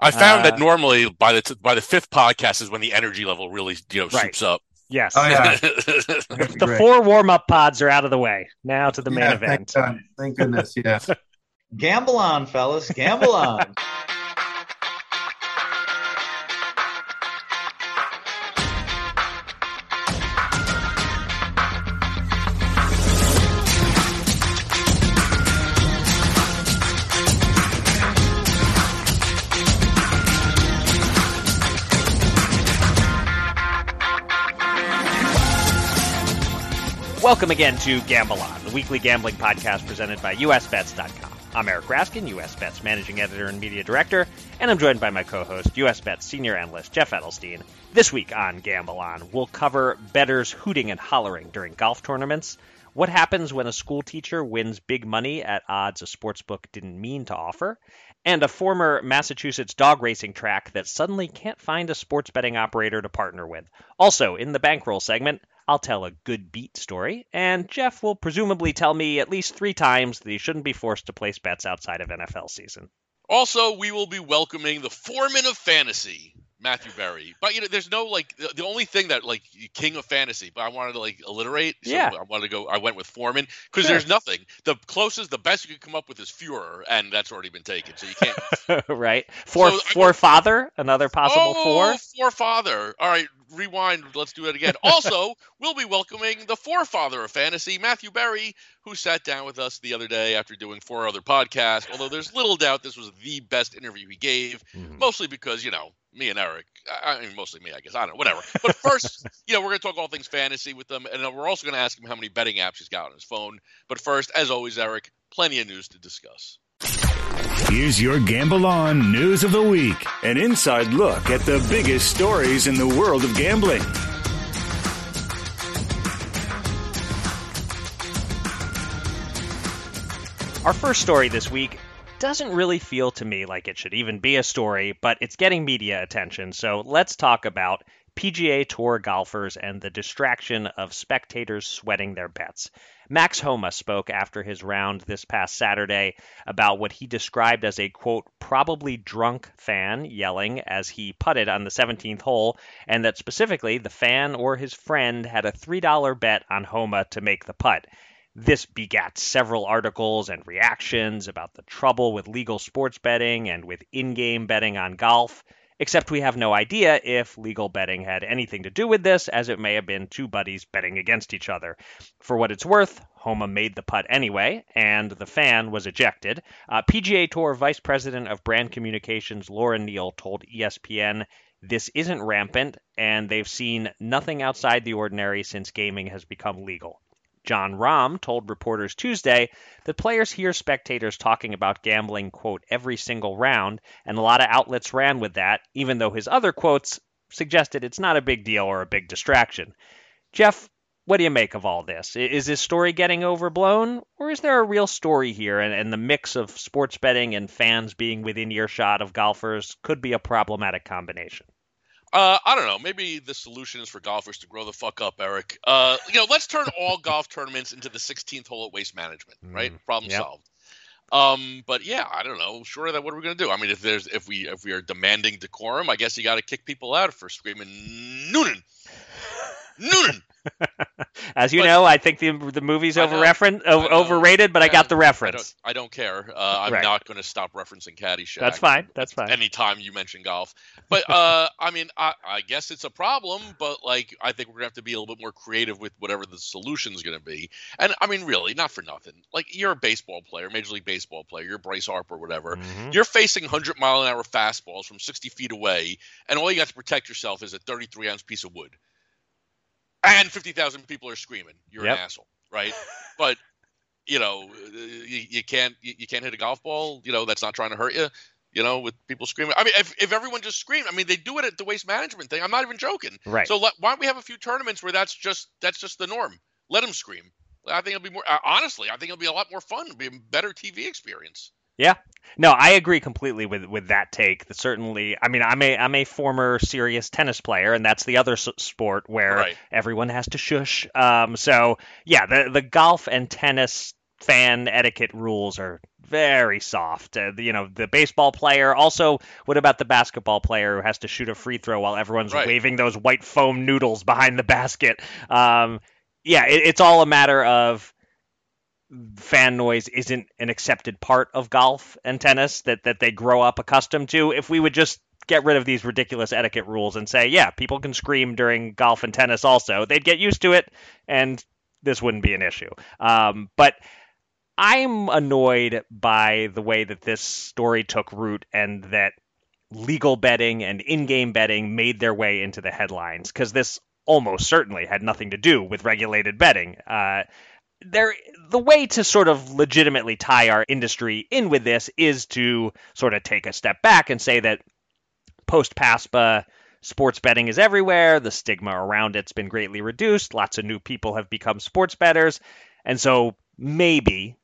I found Uh, that normally by the t- by the fifth podcast is when the energy level really you know Right. shoots up. Yes. Oh yeah. The four warm up pods are out of the way. Now to the main Yeah, event. Thank, Thank goodness. Yeah. Gamble on, fellas. Gamble on. Welcome again to Gamble On, the weekly gambling podcast presented by USBets.com. I'm Eric Raskin, USBets Managing Editor and Media Director, and I'm joined by my co-host, USBets Senior Analyst Jeff Edelstein. This week on Gamble On, we'll cover bettors hooting and hollering during golf tournaments, what happens when a school teacher wins big money at odds a sportsbook didn't mean to offer, and a former Massachusetts dog racing track that suddenly can't find a sports betting operator to partner with. Also, in the bankroll segment, I'll tell a good beat story, and Jeff will presumably tell me at least three times that he shouldn't be forced to place bets outside of NFL season. Also, we will be welcoming the foreman of fantasy, Matthew Berry. But you know, there's no like the, the only thing that like king of fantasy. But I wanted to like alliterate. So Yeah. I wanted to go. I went with foreman because Sure. there's nothing. The closest, the best you could come up with is Führer, and that's already been taken. So you can't. right? For So, I- for father, another possible oh, four. forefather. All right, rewind. Let's do it again. Also, we'll be welcoming the forefather of fantasy, Matthew Berry, who sat down with us the other day after doing four other podcasts. Although there's little doubt this was the best interview he gave, mm-hmm. mostly because you know me and Eric. I I mean, mostly me, I guess. I don't know, whatever. But first, you know, we're going to talk all things fantasy with them, and we're also going to ask him how many betting apps he's got on his phone. But first, as always, Eric, plenty of news to discuss. Here's your Gamble On News of the Week an inside look at the biggest stories in the world of gambling. Our first story this week doesn't really feel to me like it should even be a story, but it's getting media attention. So let's talk about PGA Tour golfers and the distraction of spectators sweating their bets. Max Homa spoke after his round this past Saturday about what he described as a quote, probably drunk fan yelling as he putted on the 17th hole, and that specifically the fan or his friend had a $3 bet on Homa to make the putt. This begat several articles and reactions about the trouble with legal sports betting and with in game betting on golf, except we have no idea if legal betting had anything to do with this, as it may have been two buddies betting against each other. For what it's worth, Homa made the putt anyway, and the fan was ejected. Uh, PGA Tour Vice President of Brand Communications Laura Neal told ESPN this isn't rampant, and they've seen nothing outside the ordinary since gaming has become legal. Jon Rahm told reporters Tuesday that players hear spectators talking about gambling, quote, every single round, and a lot of outlets ran with that, even though his other quotes suggested it's not a big deal or a big distraction. Jeff, what do you make of all this? Is this story getting overblown, or is there a real story here, and, and the mix of sports betting and fans being within earshot of golfers could be a problematic combination? Uh, I don't know. Maybe the solution is for golfers to grow the fuck up, Eric. Uh, you know, let's turn all golf tournaments into the 16th hole at Waste Management, right? Problem yep. solved. Um, but yeah, I don't know. Short of that, what are we gonna do? I mean, if there's if we if we are demanding decorum, I guess you got to kick people out for screaming Noonan, Noonan. As you But- know, I think the the movie's over know, reference, I overrated, but I got the I don't, reference. I don't care. Uh, I'm Right. not going to stop referencing Caddyshack. That's fine. That's fine. anytime you mention golf. But uh, I mean, I, I guess it's a problem, but like I think we're gonna have to be a little bit more creative with whatever the solution's gonna be. And I mean, really, not for nothing. Like you're a baseball player, Major League Baseball player, you're Bryce Harper, whatever. Mhm. You're facing 100 mile an hour fastballs from 60 feet away, and all you got to protect yourself is a 33 ounce piece of wood. And 50,000 people are screaming. You're Yep. an asshole, right? but you know, you, you can't you, you can't hit a golf ball. You know, that's not trying to hurt you. You know, with people screaming. I mean, if, if everyone just screamed, I mean, they do it at the waste management thing. I'm not even joking. Right. So let, why don't we have a few tournaments where that's just that's just the norm? Let them scream. I think it'll be more. Uh, honestly, I think it'll be a lot more fun. It'll be a better TV experience. Yeah. No, I agree completely with with that take. That certainly, I mean, I'm a I'm a former serious tennis player, and that's the other s- sport where Right. everyone has to shush. Um, so yeah, the the golf and tennis fan etiquette rules are very soft. Uh, you know, the baseball player. Also, what about the basketball player who has to shoot a free throw while everyone's Right. waving those white foam noodles behind the basket? Um, yeah, it, it's all a matter of fan noise isn't an accepted part of golf and tennis that that they grow up accustomed to. If we would just get rid of these ridiculous etiquette rules and say, yeah, people can scream during golf and tennis also, they'd get used to it, and this wouldn't be an issue. Um, but I'm annoyed by the way that this story took root and that legal betting and in-game betting made their way into the headlines because this almost certainly had nothing to do with regulated betting. Uh, there, the way to sort of legitimately tie our industry in with this is to sort of take a step back and say that post PASPA, sports betting is everywhere. The stigma around it's been greatly reduced. Lots of new people have become sports betters. And so maybe,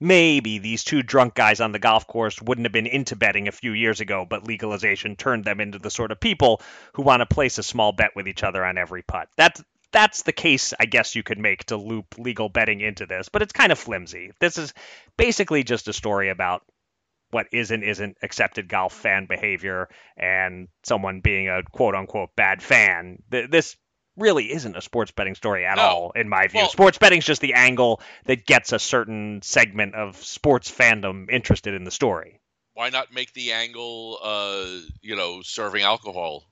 maybe these two drunk guys on the golf course wouldn't have been into betting a few years ago, but legalization turned them into the sort of people who want to place a small bet with each other on every putt. That's that's the case I guess you could make to loop legal betting into this, but it's kind of flimsy. This is basically just a story about what is and isn't accepted golf fan behavior and someone being a quote unquote bad fan. Th- This really isn't a sports betting story at No. all, in my view. Well- sports betting's just the angle that gets a certain segment of sports fandom interested in the story. Why not make the angle, uh, you know, serving alcohol?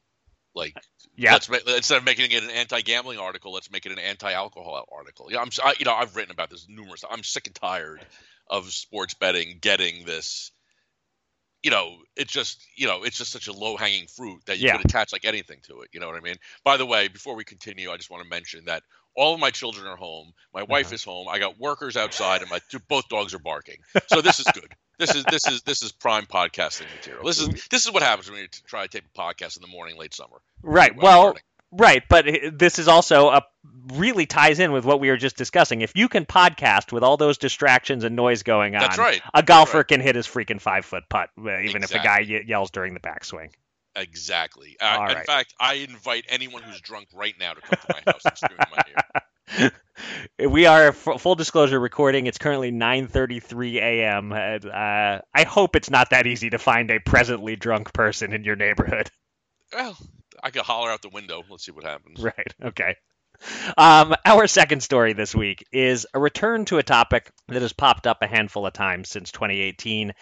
Like, Yeah. let's make, instead of making it an anti-gambling article, let's make it an anti-alcohol article. Yeah, I'm, I, you know, I've written about this numerous. I'm sick and tired of sports betting getting this. You know, it's just you know, it's just such a low-hanging fruit that you Yeah. could attach like anything to it. You know what I mean? By the way, before we continue, I just want to mention that all of my children are home. My wife Uh-huh. is home. I got workers outside, and my two, both dogs are barking. So this is good. This is this is this is prime podcasting material. This is this is what happens when you try to tape a podcast in the morning, late summer. Right. Well, learning. right, but this is also a really ties in with what we were just discussing. If you can podcast with all those distractions and noise going on, That's right. a golfer right. can hit his freaking five foot putt, uh, even if a guy yells during the backswing. Exactly. Uh, in right. fact, I invite anyone who's drunk right now to come to my house and scream in my ear. We are f- full disclosure recording. It's currently 9:33 a.m. Uh, uh, I hope it's not that easy to find a presently drunk person in your neighborhood. Well, I could holler out the window. Let's see what happens. Right. Okay. Um, our second story this week is a return to a topic that has popped up a handful of times since 2018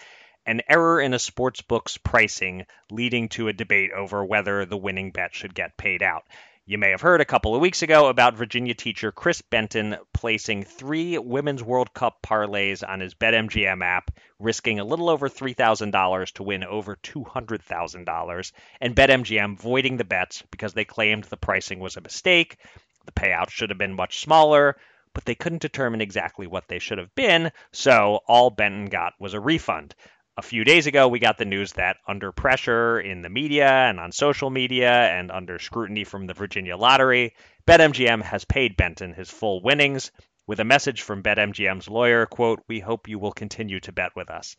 an error in a sports book's pricing leading to a debate over whether the winning bet should get paid out. You may have heard a couple of weeks ago about Virginia teacher Chris Benton placing three Women's World Cup parlays on his BetMGM app, risking a little over $3,000 to win over $200,000, and BetMGM voiding the bets because they claimed the pricing was a mistake. The payout should have been much smaller, but they couldn't determine exactly what they should have been, so all Benton got was a refund. A few days ago, we got the news that under pressure in the media and on social media and under scrutiny from the Virginia Lottery, BetMGM has paid Benton his full winnings with a message from BetMGM's lawyer, quote, "We hope you will continue to bet with us."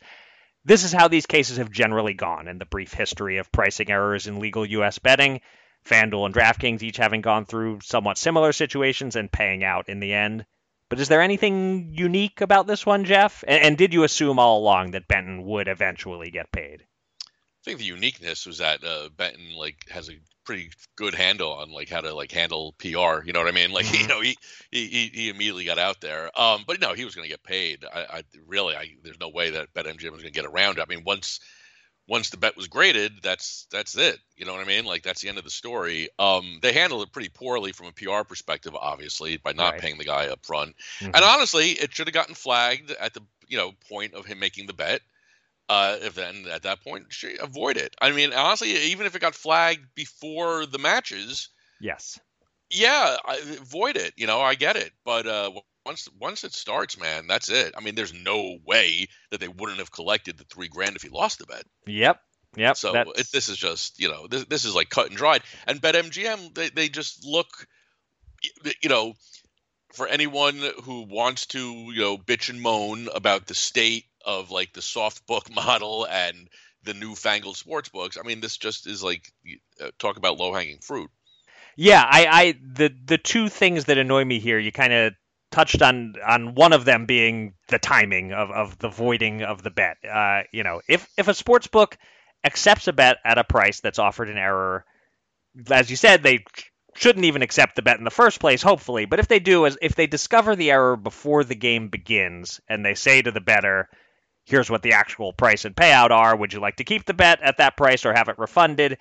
This is how these cases have generally gone in the brief history of pricing errors in legal US betting. FanDuel and DraftKings each having gone through somewhat similar situations and paying out in the end. But is there anything unique about this one, Jeff? And, and did you assume all along that Benton would eventually get paid? I think the uniqueness was that uh, Benton like has a pretty good handle on like how to like handle PR. You know what I mean? Like you Mhm. know he, he he- immediately got out there. Um, but no, he was going to get paid. I, I really, I there's no way that BetMGM was going to get around. it. I mean, once once the bet was graded, that's that's it. You know what I mean? Like that's the end of the story. Um, they handled it pretty poorly from a PR perspective, obviously, by not Right. paying the guy up front. Mhm. And honestly, it should have gotten flagged at the you know point of him making the bet. Uh, if then at that point, should avoid it. I mean, honestly, even if it got flagged before the matches, yes. yeah, I, avoid it. You know, I get it, but uh, once once it starts, man, that's it. I mean, there's no way that they wouldn't have collected the three grand if he lost the bet. Yep. Yep. So it, this is just you know this this is like cut and dried. And BetMGM they they just look, you know, for anyone who wants to you know bitch and moan about the state of like the soft book model and the newfangled sports books. I mean, this just is like uh, talk about low hanging fruit. Yeah, I, I the the two things that annoy me here, you kind of touched on on one of them being the timing of, of the voiding of the bet. Uh, you know, if if a sports book accepts a bet at a price that's offered in error, as you said, they shouldn't even accept the bet in the first place, hopefully. But if they do, as if they discover the error before the game begins and they say to the better, here's what the actual price and payout are, would you like to keep the bet at that price or have it refunded?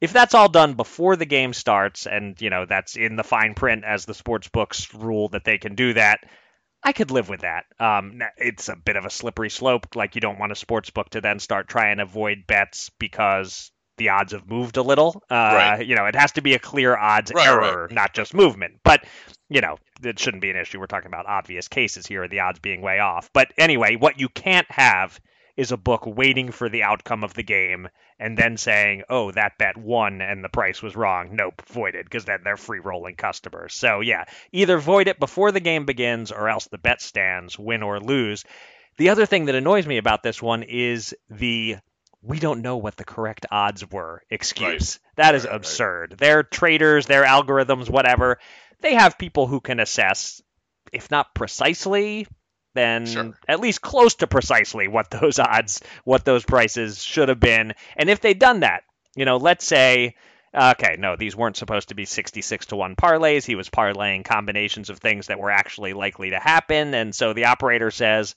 If that's all done before the game starts and, you know, that's in the fine print as the sports books rule that they can do that, I could live with that. Um, it's a bit of a slippery slope. Like you don't want a sports book to then start trying to avoid bets because the odds have moved a little. Uh, Right. You know, it has to be a clear odds Right, error, right. not just movement. But you know, it shouldn't be an issue. We're talking about obvious cases here, the odds being way off. But anyway, what you can't have is a book waiting for the outcome of the game and then saying, "Oh, that bet won and the price was wrong." Nope, voided because then they're free rolling customers. So yeah, either void it before the game begins or else the bet stands, win or lose. The other thing that annoys me about this one is the we don't know what the correct odds were excuse. That is Right, right. absurd. They're traders, their algorithms, whatever. They have people who can assess, if not precisely, then Sure. at least close to precisely what those odds, what those prices should have been. And if they'd done that, you know, let's say, okay, no, these weren't supposed to be 66 to 1 parlays. He was parlaying combinations of things that were actually likely to happen. And so the operator says,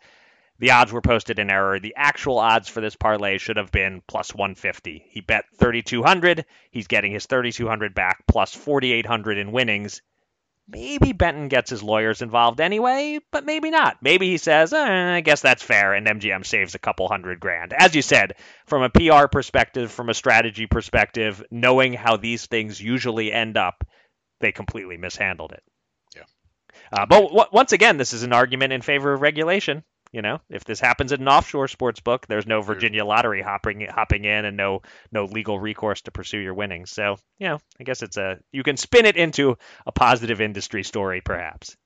the odds were posted in error. The actual odds for this parlay should have been plus 150. He bet 3200. He's getting his 3200 back plus 4800 in winnings. Maybe Benton gets his lawyers involved anyway, but maybe not. Maybe he says, eh, I guess that's fair, and MGM saves a couple hundred grand. As you said, from a PR perspective, from a strategy perspective, knowing how these things usually end up, they completely mishandled it. Yeah. Uh, but w- once again, this is an argument in favor of regulation. You know, if this happens at an offshore sports book, there's no Virginia lottery hopping hopping in and no no legal recourse to pursue your winnings. So, you know, I guess it's a you can spin it into a positive industry story, perhaps.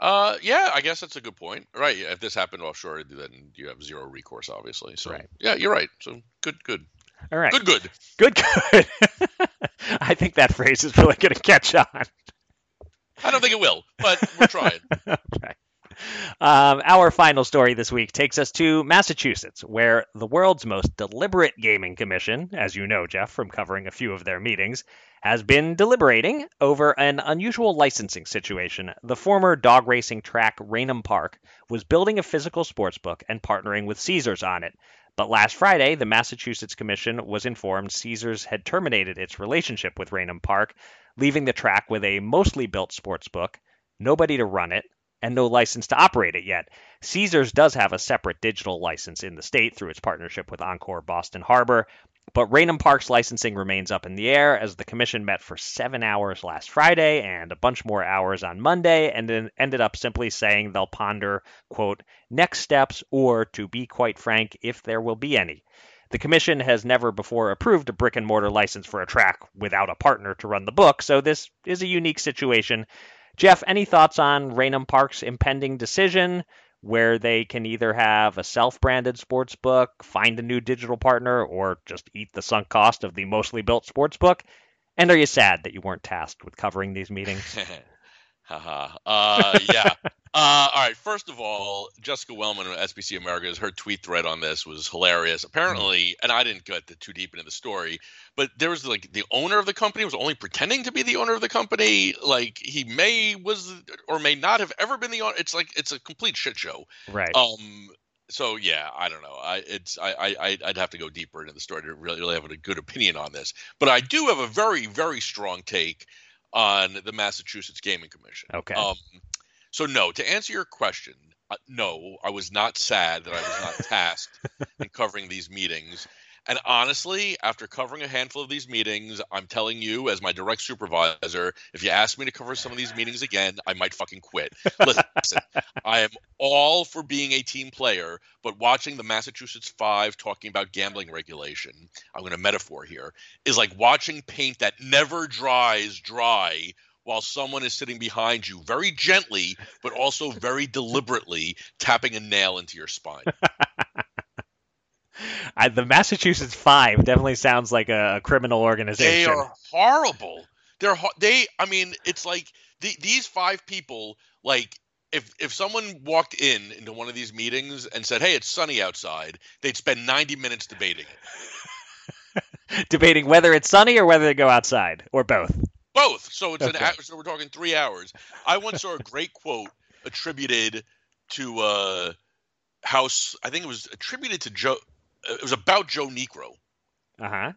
Uh, yeah, I guess that's a good point. Right. If this happened offshore, then you have zero recourse, obviously. So, Right. yeah, you're right. So, good, good, All right, good, good. good, good. I think that phrase is really going to catch on. I don't think it will, but we're trying. right. Um, our final story this week takes us to Massachusetts, where the world's most deliberate gaming commission, as you know, Jeff, from covering a few of their meetings, has been deliberating over an unusual licensing situation. The former dog racing track Raynham Park was building a physical sports book and partnering with Caesars on it. But last Friday, the Massachusetts Commission was informed Caesars had terminated its relationship with Raynham Park, leaving the track with a mostly built sports book, nobody to run it, and no license to operate it yet. Caesars does have a separate digital license in the state through its partnership with Encore Boston Harbor, but Raynham Park's licensing remains up in the air as the commission met for seven hours last Friday and a bunch more hours on Monday, and then ended up simply saying they'll ponder, quote, next steps, or to be quite frank, if there will be any. The commission has never before approved a brick and mortar license for a track without a partner to run the book, so this is a unique situation. Jeff, any thoughts on Raynham Park's impending decision where they can either have a self branded sports book, find a new digital partner, or just eat the sunk cost of the mostly built sports book? And are you sad that you weren't tasked with covering these meetings? Haha. uh, yeah. Uh, all right. First of all, Jessica Welman of SBC America's her tweet thread on this was hilarious. Apparently, and I didn't get too deep into the story, but there was like the owner of the company was only pretending to be the owner of the company. Like he may was or may not have ever been the owner. It's like it's a complete shit show. right. Um. So yeah, I don't know. I it's I I I'd- I'd have to go deeper into the story to really really have a good opinion on this. But I do have a very very strong take on the Massachusetts Gaming Commission. Okay. Um. So no, to answer your question, uh, no, I was not sad that I was not tasked in covering these meetings. And honestly, after covering a handful of these meetings, I'm telling you, as my direct supervisor, if you ask me to cover some of these meetings again, I might fucking quit. Listen, I am all for being a team player, but watching the Massachusetts Five talking about gambling regulation, I'm going to metaphor here, is like watching paint that never dries dry while someone is sitting behind you very gently, but also very deliberately tapping a nail into your spine. I, the Massachusetts Five definitely sounds like a, a criminal organization. They are horrible. They're ho- they. I mean, it's like the, these five people. Like if if someone walked in into one of these meetings and said, "Hey, it's sunny outside," they'd spend 90 minutes debating it. Debating whether it's sunny or whether to go outside, or both. Both. So it's Okay. an so we're talking three hours. I once saw a great quote attributed to uh House. I think it was attributed to Joe. It was about Joe Negro, Uh huh.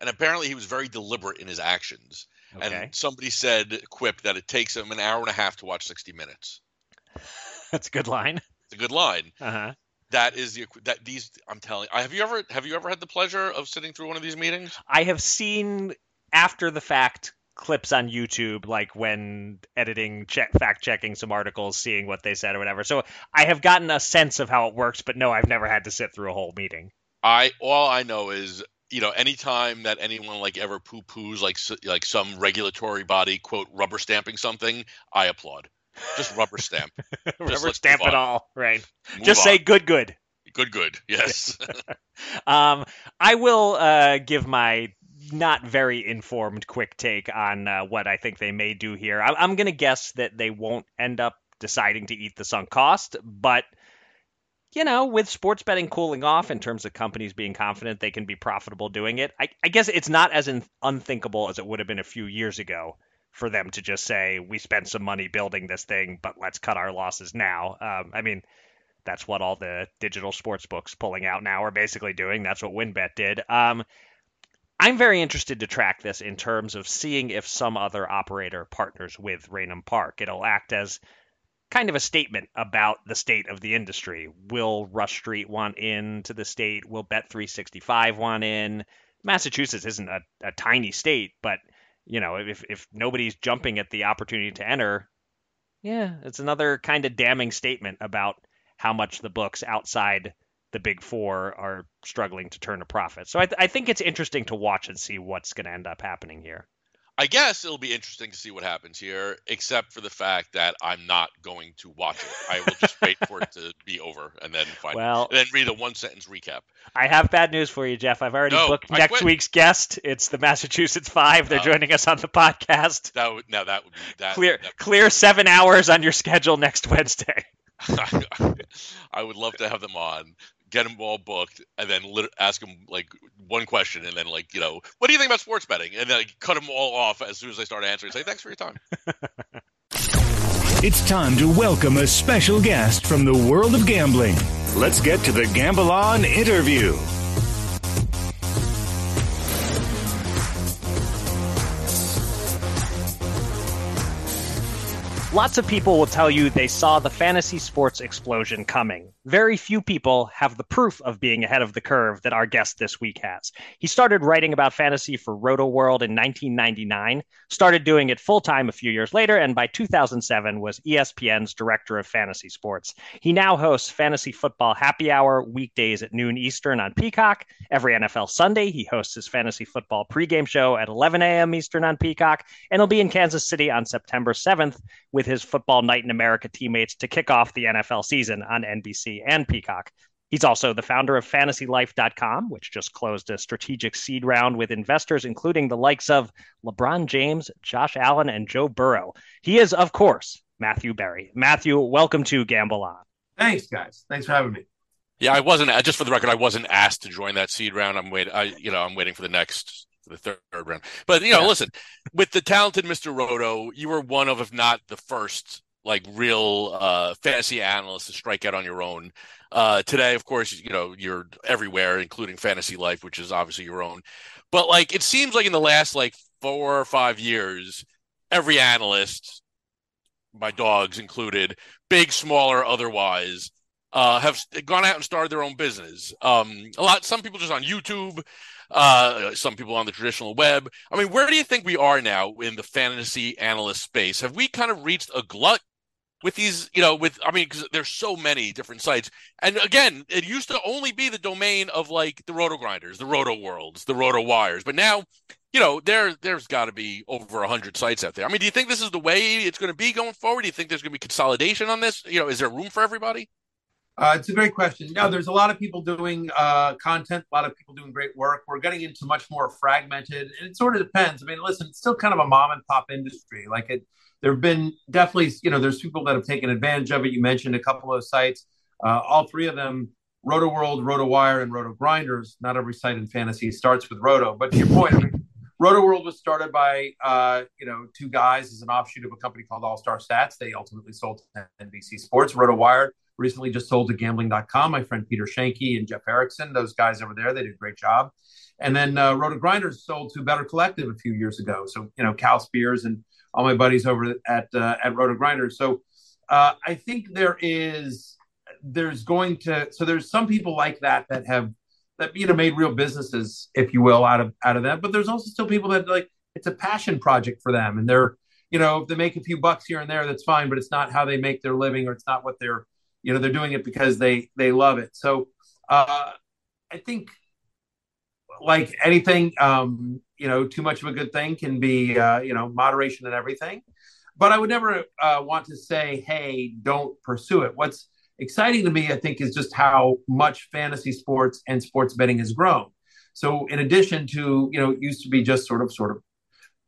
and apparently he was very deliberate in his actions. Okay. And somebody said, quipped that it takes him an hour and a half to watch 60 minutes. That's a good line. It's a good line. Uh huh. That is the that these. I'm telling. Have you ever have you ever had the pleasure of sitting through one of these meetings? I have seen after the fact clips on YouTube, like when editing, check, fact checking some articles, seeing what they said or whatever. So I have gotten a sense of how it works, but no, I've never had to sit through a whole meeting. I all I know is you know anytime that anyone like ever poo poos like like some regulatory body quote rubber stamping something, I applaud. Just rubber stamp. Rubber stamp it all, right? Move Just on. say good, good. good, good. Yes. Um, I will uh, give my not very informed quick take on uh, what I think they may do here. I- I'm going to guess that they won't end up deciding to eat the sunk cost, but you know, with sports betting cooling off in terms of companies being confident they can be profitable doing it, I, I guess it's not as in, unthinkable as it would have been a few years ago for them to just say, we spent some money building this thing, but let's cut our losses now. Um, I mean, that's what all the digital sports books pulling out now are basically doing. That's what WynnBET did. Um, I'm very interested to track this in terms of seeing if some other operator partners with Raynham Park. It'll act as kind of a statement about the state of the industry. Will Rush Street want in to the state? Will Bet365 want in? Massachusetts isn't a, a tiny state, but you know, if if nobody's jumping at the opportunity to enter, yeah, it's another kind of damning statement about how much the books outside the big four are struggling to turn a profit. So I, th- I think it's interesting to watch and see what's going to end up happening here. I guess it'll be interesting to see what happens here, except for the fact that I'm not going to watch it. I will just wait for it to be over and then find Well- then read a one sentence recap. I have bad news for you, Jeff. I've already No, booked I next quit. week's guest. It's the Massachusetts Five. They're Oh. joining us on the podcast. That would now that would be that Clear, that- clear seven hours on your schedule next Wednesday. I would love to have them on, get them all booked, and then lit- ask them like one question, and then like you know, what do you think about sports betting? And then like, cut them all off as soon as they start answering. Say thanks for your time. It's time to welcome a special guest from the world of gambling. Let's get to the Gamble On interview. Lots of people will tell you they saw the fantasy sports explosion coming. Very few people have the proof of being ahead of the curve that our guest this week has. He started writing about fantasy for Roto World in 1999, started doing it full time a few years later, and by 2007 was ESPN's director of fantasy sports. He now hosts Fantasy Football Happy Hour weekdays at noon Eastern on Peacock. Every NFL Sunday, he hosts his fantasy football pregame show at 11 a.m. Eastern on Peacock, and he'll be in Kansas City on September 7th with his Football Night in America teammates to kick off the NFL season on NBC and Peacock. He's also the founder of FantasyLife.com, which just closed a strategic seed round with investors, including the likes of LeBron James, Josh Allen, and Joe Burrow. He is, of course, Matthew Berry. Matthew, welcome to Gamble On. Thanks, guys. Thanks for having me. Yeah, I wasn't. Just for the record, I wasn't asked to join that seed round. I'm waiting. I, you know, I'm waiting for the next, the third round. But you know, Yeah. listen, with the talented Mr. Roto, you were one of, if not the first, like real uh, fantasy analyst to strike out on your own. Uh, today, of course, you know you're everywhere, including Fantasy Life, which is obviously your own. But like, it seems like in the last like four or five years, every analyst, my dogs included, big, smaller, otherwise, uh, have gone out and started their own business. Um, a lot, some people just on YouTube, uh, some people on the traditional web. I mean, where do you think we are now in the fantasy analyst space? Have we kind of reached a glut with these? You know, with I mean, because there's so many different sites, and again, it used to only be the domain of like the Roto Grinders, the Roto Worlds, the Roto Wires, but now. You know, there there's got to be over hundred sites out there. I mean, do you think this is the way it's going to be going forward? Do you think there's going to be consolidation on this? You know, is there room for everybody? Uh, it's a great question. No, there's a lot of people doing uh, content, a lot of people doing great work. We're getting into much more fragmented, and it sort of depends. I mean, listen, it's still kind of a mom and pop industry. Like it, there have been definitely, you know, there's people that have taken advantage of it. You mentioned a couple of sites. Uh, all three of them, Roto World, Roto Wire, and Roto Grinders. Not every site in fantasy starts with Roto, but to your point, I mean, Roto World was started by uh, you know two guys as an offshoot of a company called All Star Stats. They ultimately sold to NBC Sports. Roto Wire recently just sold to Gambling.com. My friend Peter Schoenke and Jeff Erickson, those guys over there, they did a great job. And then uh, Roto Grinders sold to Better Collective a few years ago. So you know Cal Spears and all my buddies over at uh, at Roto Grinders. So uh, I think there is there's going to so there's some people like that that have that you know made real businesses, if you will, out of out of that. But there's also still people that like it's a passion project for them, and they're you know if they make a few bucks here and there, that's fine. But it's not how they make their living, or it's not what they're you know they're doing it because they they love it. So uh, I think like anything, um, you know, too much of a good thing can be, uh, you know, moderation and everything. But I would never uh, want to say, hey, don't pursue it. What's exciting to me, I think, is just how much fantasy sports and sports betting has grown. So, in addition to, you know, it used to be just sort of, sort of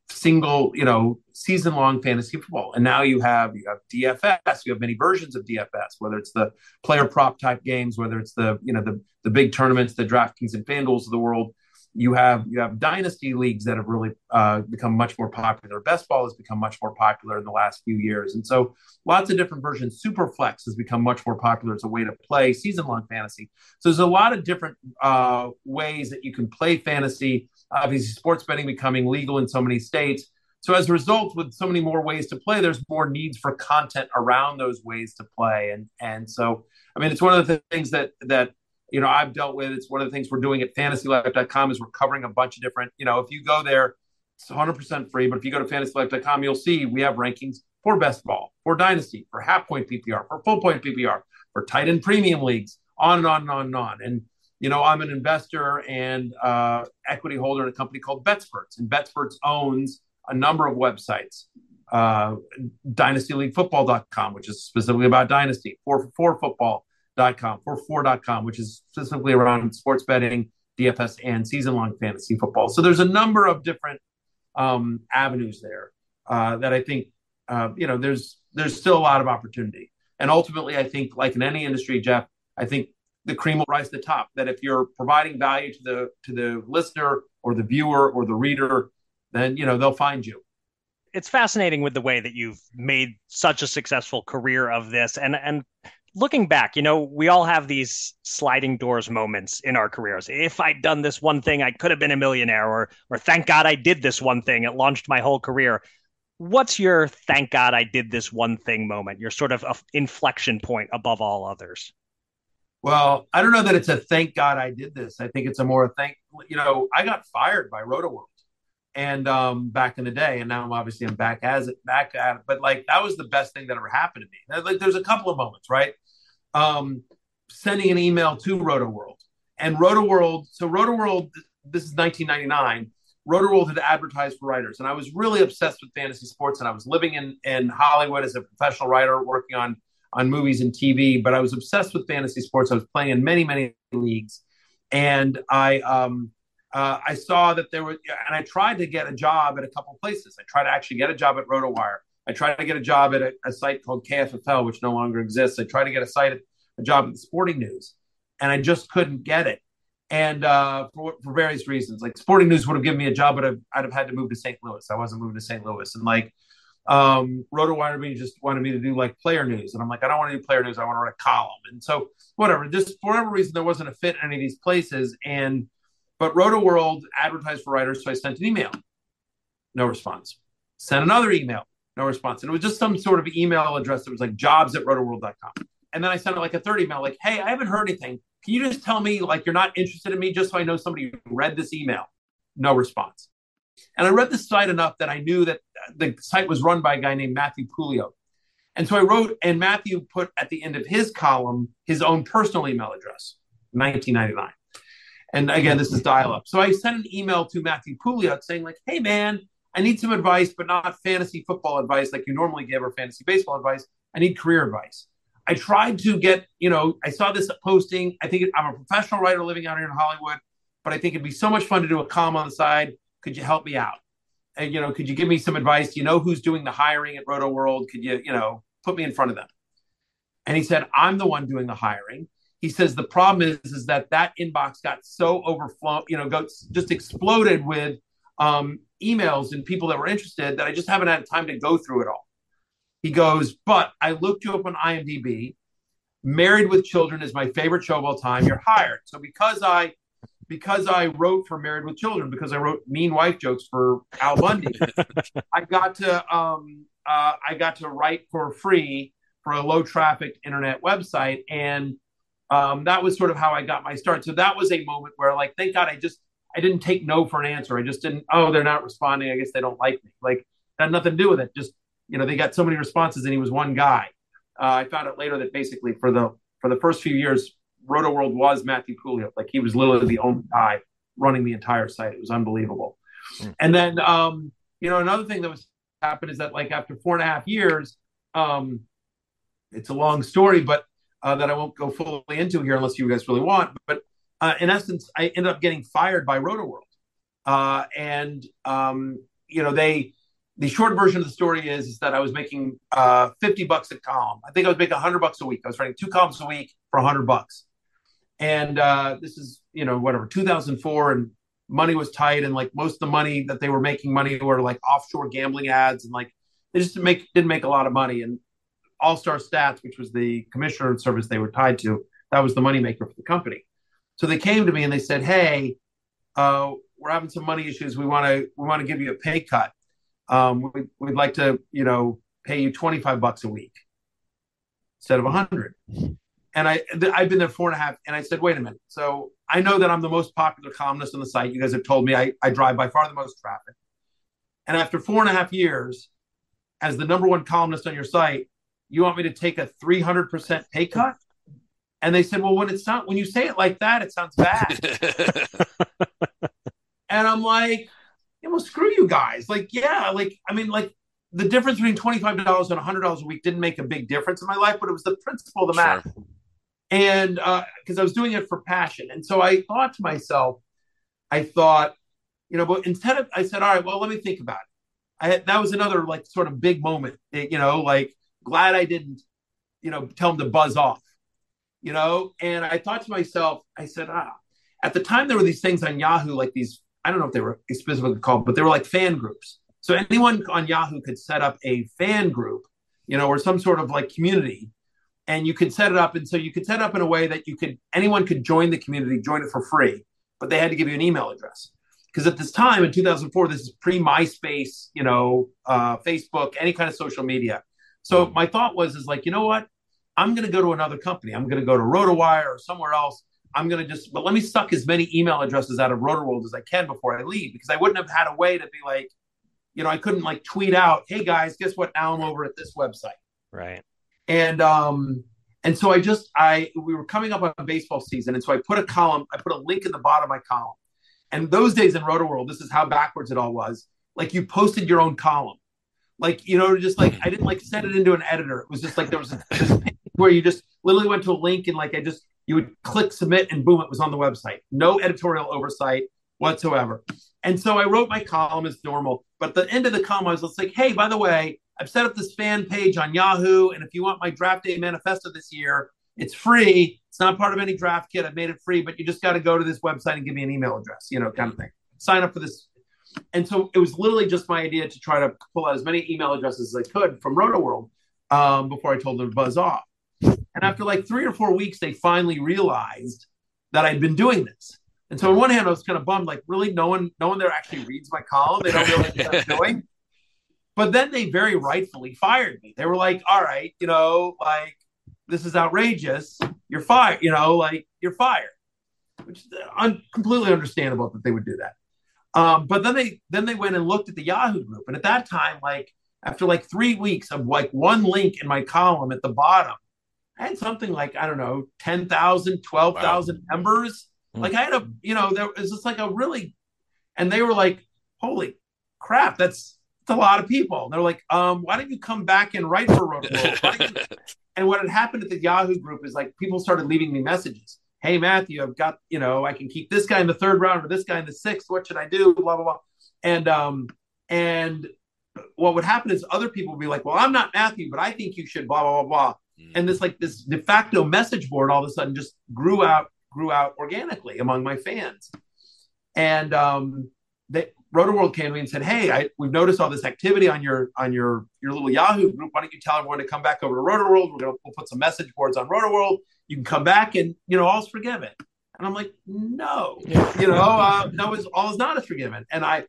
single, you know, season long fantasy football. And now you have you have DFS, you have many versions of DFS, whether it's the player prop type games, whether it's the, you know, the the big tournaments, the DraftKings and FanDuels of the world you have you have dynasty leagues that have really uh, become much more popular. Best ball has become much more popular in the last few years, and so lots of different versions. Superflex has become much more popular as a way to play season long fantasy. So there's a lot of different uh, ways that you can play fantasy. Obviously, sports betting becoming legal in so many states. So as a result, with so many more ways to play, there's more needs for content around those ways to play, and and so I mean, it's one of the things that that you know I've dealt with. It's one of the things we're doing at fantasylife.com is we're covering a bunch of different, you know, if you go there, it's 100% free, but if you go to fantasylife.com, you'll see we have rankings for best ball, for dynasty, for half point PPR, for full point PPR, for tight end premium leagues, on and on and on and on. And you know, I'm an investor and uh, equity holder in a company called BetSperts, and BetSperts owns a number of websites. Uh, DynastyLeagueFootball.com, which is specifically about dynasty, for for football, com 4for4.com, which is specifically around sports betting, DFS, and season long fantasy football. So there's a number of different um, avenues there uh, that I think uh, you know there's there's still a lot of opportunity. And ultimately, I think like in any industry, Jeff, I think the cream will rise to the top. That if you're providing value to the to the listener or the viewer or the reader, then you know they'll find you it's fascinating with the way that you've made such a successful career of this and and looking back, you know, we all have these sliding doors moments in our careers. If I'd done this one thing, I could have been a millionaire, or or thank God I did this one thing. It launched my whole career. What's your thank God I did this one thing moment? Your sort of inflection point above all others. Well, I don't know that it's a thank God I did this. I think it's a more thank. You know, I got fired by RotoWorld, and um, back in the day, and now I'm obviously I'm back as it back at it. But like that was the best thing that ever happened to me. Like, there's a couple of moments, right? Um, sending an email to RotoWorld. And RotoWorld, so RotoWorld, this is 1999. RotoWorld had advertised for writers, and I was really obsessed with fantasy sports. And I was living in in Hollywood as a professional writer, working on on movies and TV. But I was obsessed with fantasy sports. I was playing in many many leagues, and I um, uh, I saw that there was, and I tried to get a job at a couple places. I tried to actually get a job at RotoWire. I tried to get a job at a, a, site called KFFL, which no longer exists. I tried to get a site, a job at the Sporting News, and I just couldn't get it. And uh, for, for various reasons, like Sporting News would have given me a job, but I'd, I'd have had to move to St. Louis. I wasn't moving to St. Louis, and like um, RotoWire just wanted me to do like player news, and I'm like, I don't want to do player news. I want to write a column, and so whatever. Just for whatever reason, there wasn't a fit in any of these places, and but RotoWorld advertised for writers, so I sent an email. No response. Sent another email no response. And it was just some sort of email address that was like jobs at rotoworld.com. And then I sent it like a third email, like, hey, I haven't heard anything. Can you just tell me like you're not interested in me just so I know somebody read this email? No response. And I read the site enough that I knew that the site was run by a guy named Matthew Pouliot. And so I wrote, and Matthew put at the end of his column his own personal email address, 1999. And again, this is dial up. So I sent an email to Matthew Pouliot saying, like, hey, man, I need some advice, but not fantasy football advice like you normally give or fantasy baseball advice. I need career advice. I tried to get, you know, I saw this posting. I think I'm a professional writer living out here in Hollywood, but I think it'd be so much fun to do a column on the side. Could you help me out? and, you know, could you give me some advice? You know who's doing the hiring at Roto World? Could you, you know, put me in front of them? And he said, I'm the one doing the hiring. He says the problem is is that that inbox got so overflown, you know, got just exploded with um, emails and people that were interested that I just haven't had time to go through it all. He goes, but I looked you up on IMDb. Married with Children is my favorite show of all time. You're hired. So because I because I wrote for Married with Children, because I wrote mean wife jokes for Al Bundy, I got to um, uh, I got to write for free for a low traffic internet website, and um, that was sort of how I got my start. So that was a moment where, like, thank God I just I didn't take no for an answer. I just didn't. Oh, they're not responding. I guess they don't like me. Like, had nothing to do with it. Just you know, they got so many responses, and he was one guy. Uh, I found out later that basically for the for the first few years, Roto World was Matthew Pouliot. Like he was literally the only guy running the entire site. It was unbelievable. Mm. And then, um, you know, another thing that was happened is that like after four and a half years, um, it's a long story, but uh, that I won't go fully into here unless you guys really want. But uh, in essence, I ended up getting fired by Roto World, uh, and um, you know they. The short version of the story is, is that I was making uh, 50 bucks a column. I think I was making 100 bucks a week. I was writing two columns a week for 100 bucks and uh, this is you know whatever 2004 and money was tight and like most of the money that they were making money were like offshore gambling ads and like they just didn't make didn't make a lot of money and all star stats which was the commissioner service they were tied to that was the moneymaker for the company so they came to me and they said hey uh, we're having some money issues we want to we want to give you a pay cut um, we, we'd like to you know pay you 25 bucks a week instead of 100 and I I've been there four and a half, and I said, wait a minute. So I know that I'm the most popular columnist on the site. You guys have told me I, I drive by far the most traffic. And after four and a half years, as the number one columnist on your site, you want me to take a 300% pay cut? And they said, well, when it's not, when you say it like that, it sounds bad. and I'm like, yeah, well, screw you guys. Like, yeah, like, I mean, like, the difference between $25 and $100 a week didn't make a big difference in my life, but it was the principle of the matter. Sure and because uh, I was doing it for passion. And so I thought to myself, I thought, you know, but instead of, I said, all right, well, let me think about it. I had, that was another like sort of big moment, you know, like glad I didn't, you know, tell him to buzz off, you know. And I thought to myself, I said, ah, at the time there were these things on Yahoo, like these, I don't know if they were specifically called, but they were like fan groups. So anyone on Yahoo could set up a fan group, you know, or some sort of like community and you could set it up and so you could set it up in a way that you could anyone could join the community join it for free but they had to give you an email address because at this time in 2004 this is pre myspace you know uh, facebook any kind of social media so mm. my thought was is like you know what i'm going to go to another company i'm going to go to rotowire or somewhere else i'm going to just but let me suck as many email addresses out of rotoworld as i can before i leave because i wouldn't have had a way to be like you know i couldn't like tweet out hey guys guess what now i'm over at this website right and um and so I just I we were coming up on baseball season, and so I put a column, I put a link in the bottom of my column. And those days in Roto World, this is how backwards it all was. Like you posted your own column, like you know, just like I didn't like send it into an editor. It was just like there was a, where you just literally went to a link and like I just you would click submit and boom, it was on the website. No editorial oversight whatsoever. And so I wrote my column as normal, but at the end of the column, I was like, hey, by the way, I've set up this fan page on Yahoo. And if you want my draft day manifesto this year, it's free. It's not part of any draft kit. I've made it free, but you just got to go to this website and give me an email address, you know, kind of thing. Sign up for this. And so it was literally just my idea to try to pull out as many email addresses as I could from Roto World um, before I told them to buzz off. And after like three or four weeks, they finally realized that I'd been doing this. And so on one hand, I was kind of bummed, like really no one, no one there actually reads my column. They don't realize what I'm doing. But then they very rightfully fired me. They were like, all right, you know, like this is outrageous. You're fired, you know, like you're fired, which is un- completely understandable that they would do that. Um, but then they then they went and looked at the Yahoo group, and at that time, like after like three weeks of like one link in my column at the bottom, I had something like I don't know 10,000, 12,000 wow. members. Mm-hmm. Like I had a you know there was just like a really, and they were like, holy crap, that's it's a lot of people. And they're like, um, why don't you come back and write for Roto and what had happened at the Yahoo group is like people started leaving me messages. Hey Matthew, I've got, you know, I can keep this guy in the third round or this guy in the sixth. What should I do? Blah blah blah. And um, And what would happen is other people would be like, "Well, I'm not Matthew, but I think you should blah blah blah blah." And this like this de facto message board all of a sudden just grew out grew out organically among my fans. And um, they RotoWorld came to me and said, "Hey, I, we've noticed all this activity on your on your your little Yahoo group. Why don't you tell everyone to come back over to RotoWorld? We're gonna we'll put some message boards on RotoWorld. You can come back and you know all's forgiven." And I'm like, "No, you know, uh, no, is all is not as forgiven." And I,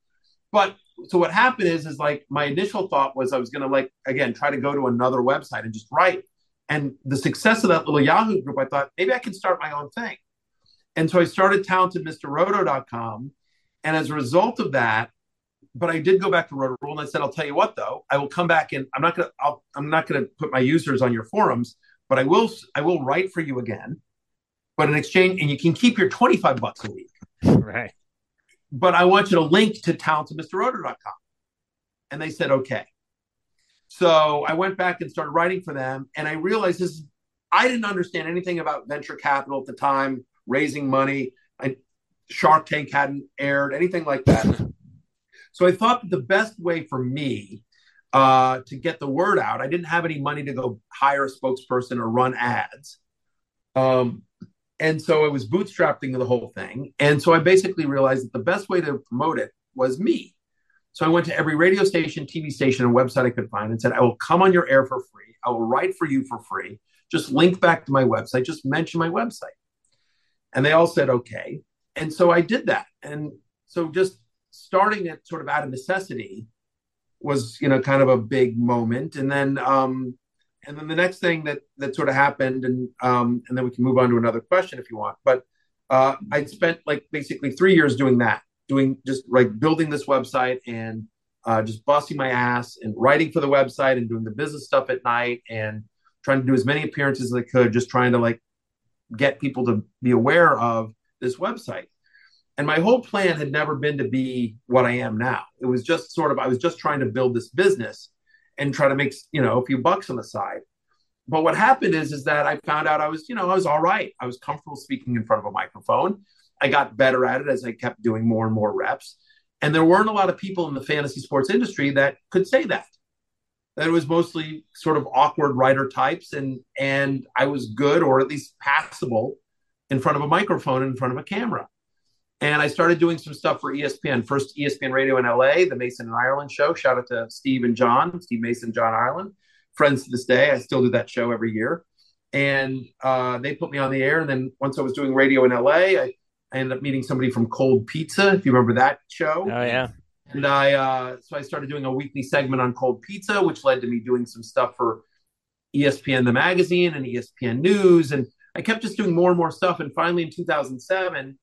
but so what happened is is like my initial thought was I was gonna like again try to go to another website and just write. And the success of that little Yahoo group, I thought maybe I can start my own thing. And so I started talentedmrroto.com. And as a result of that, but I did go back to Rotoworld and I said, I'll tell you what though, I will come back and I'm not gonna I'll, I'm not gonna put my users on your forums, but I will I will write for you again. But in exchange, and you can keep your 25 bucks a week. Right. But I want you to link to talentedmrroto.com. And they said, okay. So I went back and started writing for them, and I realized this. I didn't understand anything about venture capital at the time, raising money. I, Shark Tank hadn't aired anything like that. so I thought that the best way for me uh, to get the word out, I didn't have any money to go hire a spokesperson or run ads. Um, and so I was bootstrapping the whole thing. And so I basically realized that the best way to promote it was me. So I went to every radio station, TV station, and website I could find and said, I will come on your air for free. I will write for you for free. Just link back to my website. Just mention my website. And they all said, okay. And so I did that. And so just starting it sort of out of necessity was, you know, kind of a big moment. And then, um, and then the next thing that that sort of happened, and um, and then we can move on to another question if you want. But uh, I spent like basically three years doing that, doing just like building this website and uh, just busting my ass and writing for the website and doing the business stuff at night and trying to do as many appearances as I could, just trying to like get people to be aware of this website. And my whole plan had never been to be what I am now. It was just sort of I was just trying to build this business and try to make you know a few bucks on the side. But what happened is is that I found out I was you know I was all right. I was comfortable speaking in front of a microphone. I got better at it as I kept doing more and more reps. And there weren't a lot of people in the fantasy sports industry that could say that. That it was mostly sort of awkward writer types, and and I was good or at least passable in front of a microphone in front of a camera. And I started doing some stuff for ESPN. First, ESPN Radio in LA, the Mason and Ireland show. Shout out to Steve and John, Steve Mason, John Ireland, friends to this day. I still do that show every year. And uh, they put me on the air. And then once I was doing radio in LA, I, I ended up meeting somebody from Cold Pizza, if you remember that show. Oh yeah. And I, uh, so I started doing a weekly segment on Cold Pizza, which led to me doing some stuff for ESPN, the magazine, and ESPN News. And I kept just doing more and more stuff. And finally, in 2007,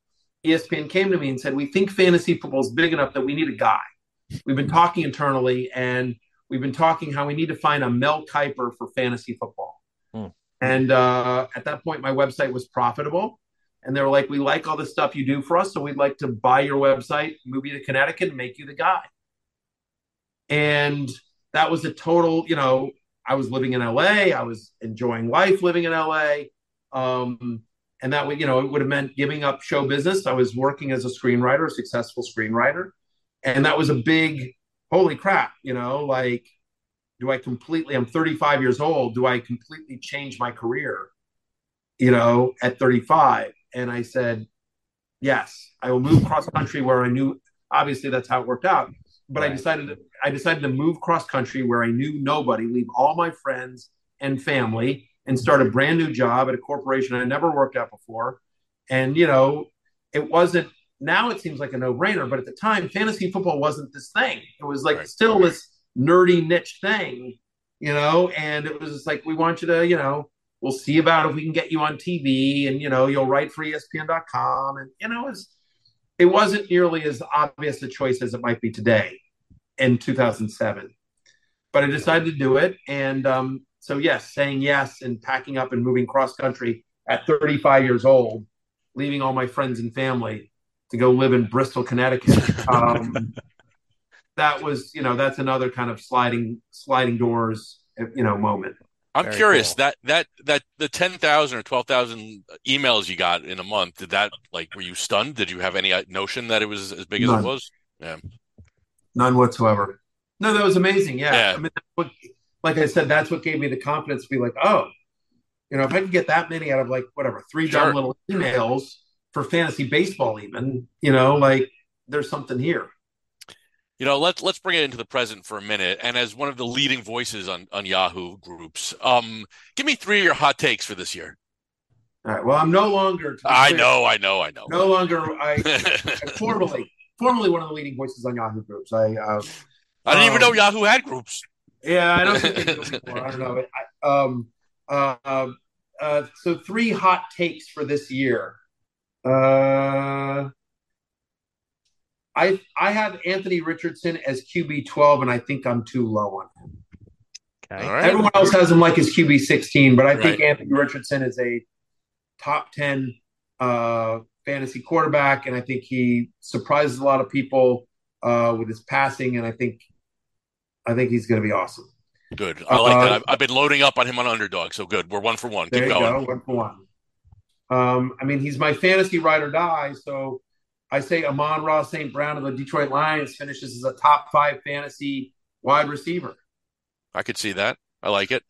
ESPN came to me and said, We think fantasy football is big enough that we need a guy. We've been talking internally and we've been talking how we need to find a Mel Kiper for fantasy football. Hmm. And uh, at that point, my website was profitable. And they were like, We like all the stuff you do for us. So we'd like to buy your website, move you to Connecticut, and make you the guy. And that was a total, you know, I was living in LA. I was enjoying life living in LA. Um, and that would, you know, it would have meant giving up show business. I was working as a screenwriter, a successful screenwriter. And that was a big, holy crap, you know, like, do I completely, I'm 35 years old. Do I completely change my career, you know, at 35? And I said, yes, I will move cross country where I knew, obviously that's how it worked out. But I decided, to, I decided to move cross country where I knew nobody, leave all my friends and family and start a brand new job at a corporation I never worked at before. And, you know, it wasn't, now it seems like a no brainer, but at the time, fantasy football wasn't this thing. It was like Right. still this nerdy niche thing, you know, and it was just like, we want you to, you know, we'll see about if we can get you on TV and, you know, you'll write for ESPN.com. And, you know, it, was, it wasn't nearly as obvious a choice as it might be today in 2007. But I decided to do it. And, um, so yes, saying yes and packing up and moving cross country at 35 years old, leaving all my friends and family to go live in Bristol, Connecticut. Um, that was, you know, that's another kind of sliding sliding doors, you know, moment. I'm Very curious cool. that that that the ten thousand or twelve thousand emails you got in a month. Did that like were you stunned? Did you have any uh, notion that it was as big as it was? Yeah. None whatsoever. No, that was amazing. Yeah. Yeah. I mean, what, like I said, that's what gave me the confidence to be like, oh, you know, if I could get that many out of like whatever three Sure. dumb little emails for fantasy baseball, even, you know, like there's something here. You know, let's let's bring it into the present for a minute. And as one of the leading voices on on Yahoo groups, um, give me three of your hot takes for this year. All right. Well, I'm no longer. I clear, know, I know, I know. No longer. I, I formerly, formerly one of the leading voices on Yahoo groups. I. Uh, I didn't even um, know Yahoo had groups. Yeah, I don't think they do anymore. I don't know. I, um, uh, um, uh, so three hot takes for this year. Uh, I I have Anthony Richardson as QB twelve, and I think I'm too low on him. Okay. All right. Everyone else has him like his QB sixteen, but I think Right. Anthony Richardson is a top ten uh, fantasy quarterback, and I think he surprises a lot of people uh, with his passing, and I think I think he's going to be awesome. Good. I like Uh, that. I've, I've been loading up on him on underdog, so good. We're one for one. There Keep you going. go, one for one. Um, I mean, he's my fantasy ride or die. So I say Amon-Ra St. Brown of the Detroit Lions finishes as a top five fantasy wide receiver. I could see that. I like it.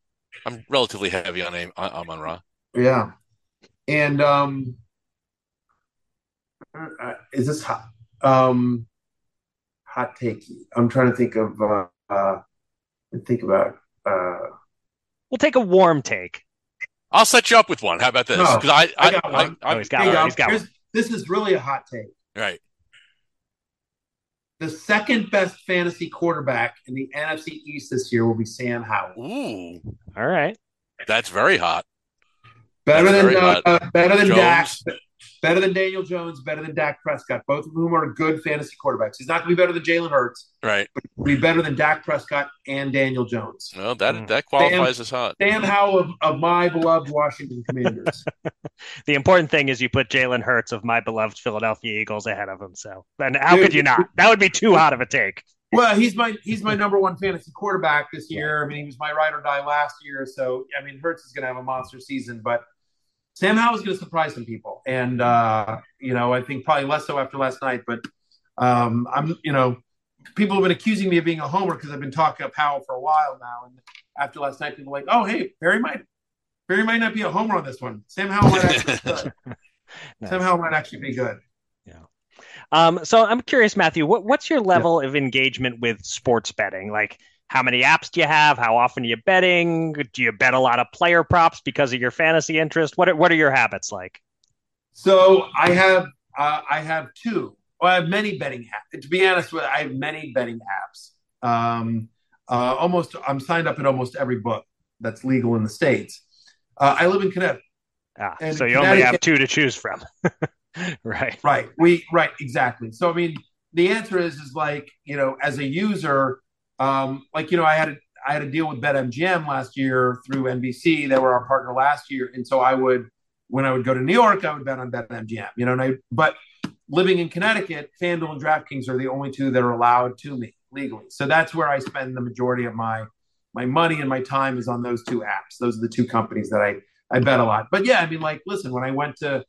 I'm relatively heavy on Am- Amon Ra. Yeah. And um, uh, is this hot? Um, hot take? I'm trying to think of. Uh, uh, think about. Uh, We'll take a warm take. I'll set you up with one. How about this? No, Because I, I I, got I, one. I, he's got here you one. go. He's got one. Here's- This is really a hot take. Right. The second best fantasy quarterback in the NFC East this year will be Sam Howell. Ooh, All right. that's very hot. Better That's than very uh, better than Jones. Dak, better than Daniel Jones, better than Dak Prescott. Both of whom are good fantasy quarterbacks. He's not going to be better than Jalen Hurts. Right. He'll be better than Dak Prescott and Daniel Jones. Well, that Mm. that qualifies as hot. Sam Howell of, of my beloved Washington Commanders. The important thing is you put Jalen Hurts of my beloved Philadelphia Eagles ahead of him. So then how Dude, could you not? That would be too hot of a take. Well, he's my he's my number one fantasy quarterback this year. I mean, he was my ride or die last year. So I mean, Hurts is going to have a monster season, but Sam Howell's going to surprise some people, and uh, you know, I think probably less so after last night. But um, I'm, you know, people have been accusing me of being a homer because I've been talking up Howell for a while now, and after last night, people are like, oh, hey, Berry might Berry might not be a homer on this one. Sam Howell might actually good. Sam Howell might actually be good. Um, so I'm curious, Matthew, what, what's your level of engagement with sports betting? Like, how many apps do you have? How often are you betting? Do you bet a lot of player props because of your fantasy interest? What are, what are your habits like? So I have uh, I have two. Well, I have many betting apps. To be honest with, you, I have many betting apps. Um, uh, almost, I'm signed up in almost every book that's legal in the states. Uh, I live in Connecticut. Ah, so you only have two to choose from. right. Right. We right exactly. So I mean, the answer is is like you know, as a user, um, like you know, I had a, I had a deal with BetMGM last year through NBC. They were our partner last year, and so I would when I would go to New York, I would bet on BetMGM. You know, and I but living in Connecticut, FanDuel and DraftKings are the only two that are allowed to me legally. So that's where I spend the majority of my my money and my time is on those two apps. Those are the two companies that I I bet a lot. But yeah, I mean, like, listen, when I went to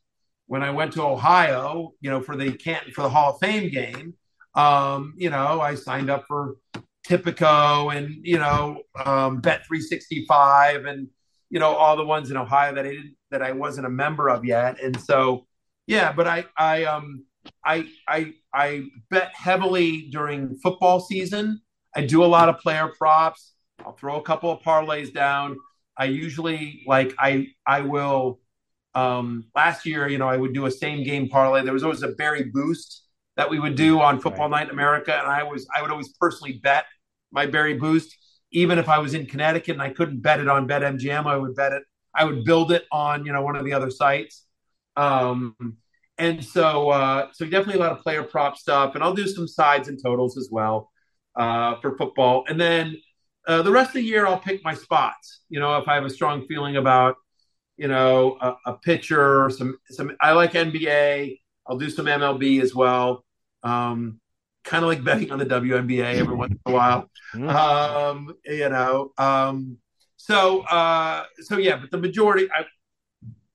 when I went to Ohio, you know, for the Canton for the Hall of Fame game, um, you know, I signed up for Tipico and you know, um, Bet three sixty five and you know all the ones in Ohio that I didn't that I wasn't a member of yet, and so yeah, but I I um I I I bet heavily during football season. I do a lot of player props. I'll throw a couple of parlays down. I usually like I I will um last year, you know, I would do a same game parlay. There was always a Berry boost that we would do on Football Night in America, and I was I would always personally bet my Berry boost, even if I was in Connecticut and I couldn't bet it on BetMGM. I would bet it. I would build it on you know one of the other sites. Um, and so uh, so definitely a lot of player prop stuff, and I'll do some sides and totals as well uh, for football, and then. Uh, the rest of the year, I'll pick my spots. You know, if I have a strong feeling about, you know, a, a pitcher, some some. I like NBA. I'll do some MLB as well. Um, kind of like betting on the WNBA every once in a while. Mm. Um, you know, um, so uh, so yeah, but the majority,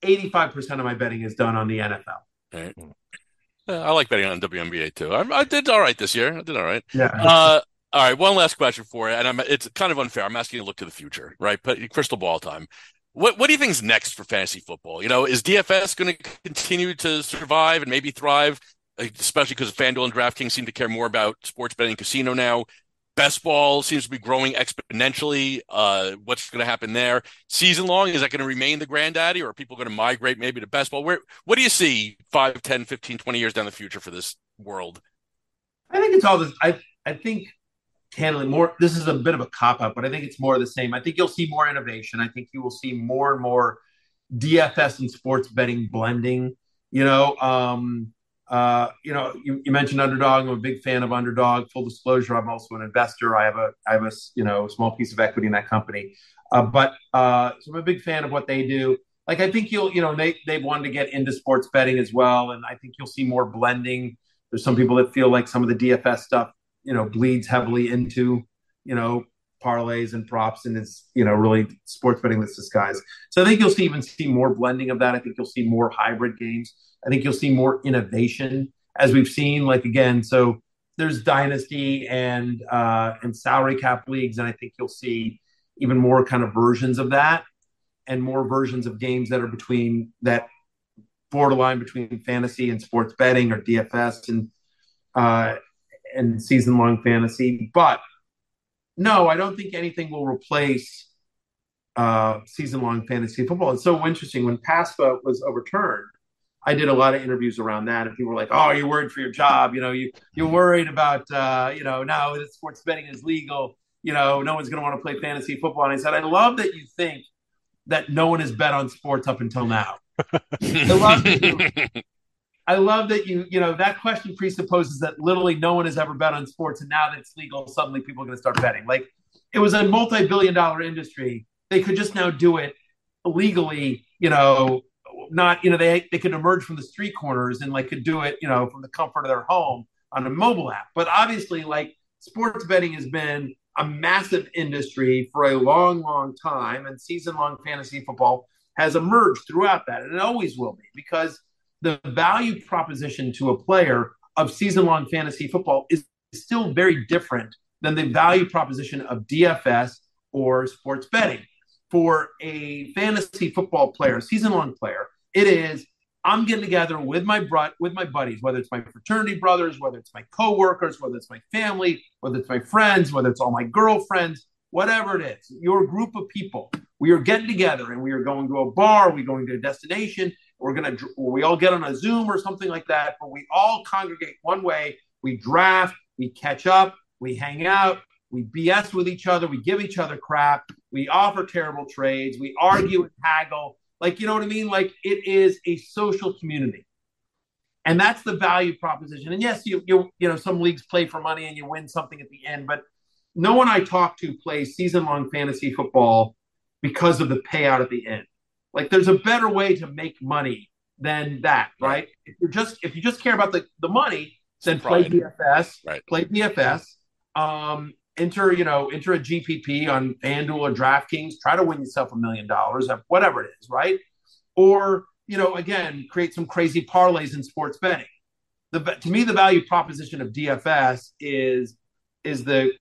eighty five percent of my betting is done on the NFL. Yeah, I like betting on WNBA too. I, I did all right this year. I did all right. Yeah. Uh, all right. One last question for you, and I'm, it's kind of unfair. I'm asking you to look to the future, right? But crystal ball time. What What do you think is next for fantasy football? You know, is DFS going to continue to survive and maybe thrive, especially because FanDuel and DraftKings seem to care more about sports betting and casino now? Best ball seems to be growing exponentially. Uh, what's going to happen there? Season long, is that going to remain the granddaddy or are people going to migrate maybe to best ball? Where, what do you see 5, 10, 15, 20 years down the future for this world? I think it's all this. I, I think handling more, this is a bit of a cop out, but I think it's more of the same. I think you'll see more innovation. I think you will see more and more DFS and sports betting blending. You know, um, uh, you know, you, you, mentioned underdog. I'm a big fan of underdog. Full disclosure, I'm also an investor. I have a, I have a, you know, small piece of equity in that company. Uh, but uh, so I'm a big fan of what they do. Like I think you'll, you know, they they've wanted to get into sports betting as well, and I think you'll see more blending. There's some people that feel like some of the DFS stuff, you know, bleeds heavily into, you know, parlays and props, and it's you know really sports betting that's disguised. So I think you'll see even see more blending of that. I think you'll see more hybrid games. I think you'll see more innovation as we've seen. Like again, so there's dynasty and uh, and salary cap leagues, and I think you'll see even more kind of versions of that, and more versions of games that are between that borderline between fantasy and sports betting or DFS and uh, and season long fantasy. But no, I don't think anything will replace uh, season long fantasy football. It's so interesting when PASPA was overturned I did a lot of interviews around that, and people were like, "Oh, you're worried for your job. You know, you you're worried about uh, you know now that sports betting is legal. You know, no one's going to want to play fantasy football." And I said, "I love that you think that no one has bet on sports up until now. I love you, I love that you you know that question presupposes that literally no one has ever bet on sports, and now that it's legal, suddenly people are going to start betting. Like it was a multi-billion dollar industry. They could just now do it legally, you know, not you know they they could emerge from the street corners and like could do it you know from the comfort of their home on a mobile app but obviously like sports betting has been a massive industry for a long long time and season long fantasy football has emerged throughout that and it always will be because the value proposition to a player of season long fantasy football is still very different than the value proposition of DFS or sports betting for a fantasy football player, season long player, it is I'm getting together with my bro- with my buddies, whether it's my fraternity brothers, whether it's my coworkers, whether it's my family, whether it's my friends, whether it's all my girlfriends, whatever it is, your group of people. We are getting together and we are going to a bar, we're going to a destination, we're gonna we all get on a Zoom or something like that, but we all congregate one way. We draft, we catch up, we hang out, we BS with each other, we give each other crap, we offer terrible trades, we argue and haggle. Like, you know what I mean? Like, it is a social community. And that's the value proposition. And yes, you, you, you know, some leagues play for money and you win something at the end, but no one I talk to plays season long fantasy football because of the payout at the end. Like, there's a better way to make money than that, right? If you're just if you just care about the, the money, then play DFS, right. play DFS, um, enter, you know, enter a GPP on FanDuel or DraftKings, try to win yourself a million dollars, whatever it is, right? Or, you know, again, create some crazy parlays in sports betting. The, to me, the value proposition of DFS is is the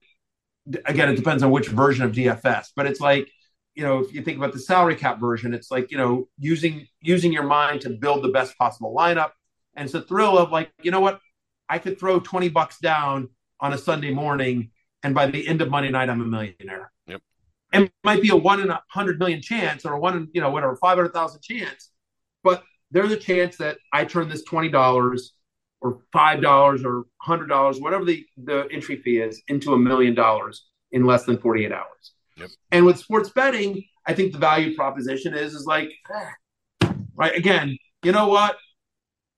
again, it depends on which version of DFS, but it's like, you know, if you think about the salary cap version, it's like, you know, using using your mind to build the best possible lineup. And it's a thrill of like, you know what, I could throw 20 bucks down on a Sunday morning and by the end of Monday night, I'm a millionaire. Yep. And it might be a one in a hundred million chance or a one in, you know, whatever, 500,000 chance. But there's a chance that I turn this $20 or $5 or $100, whatever the, the entry fee is, into a million dollars in less than 48 hours. Yep. And with sports betting, I think the value proposition is, is like, eh, right. Again, you know what?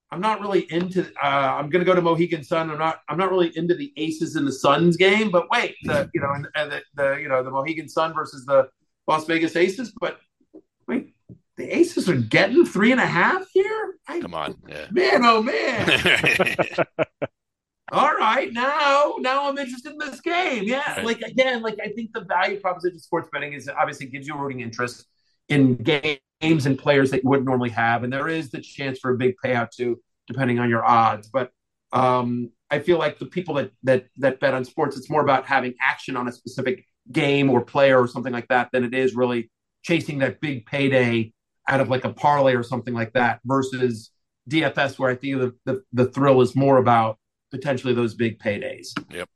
I'm not really into. Uh, I'm going to go to Mohegan Sun. I'm not. I'm not really into the Aces and the Suns game. But wait, the you know, and, and the, the you know the Mohegan Sun versus the Las Vegas Aces. But wait, the Aces are getting three and a half here. I, Come on, yeah. man, oh man. All right, now now I'm interested in this game. Yeah, right. like again, like I think the value proposition of sports betting is obviously gives you a rooting interest in games and players that you wouldn't normally have, and there is the chance for a big payout too. depending on your odds. But um, I feel like the people that that that bet on sports, it's more about having action on a specific game or player or something like that than it is really chasing that big payday out of like a parlay or something like that versus DFS, where I think the, the, the thrill is more about potentially those big paydays. Yep.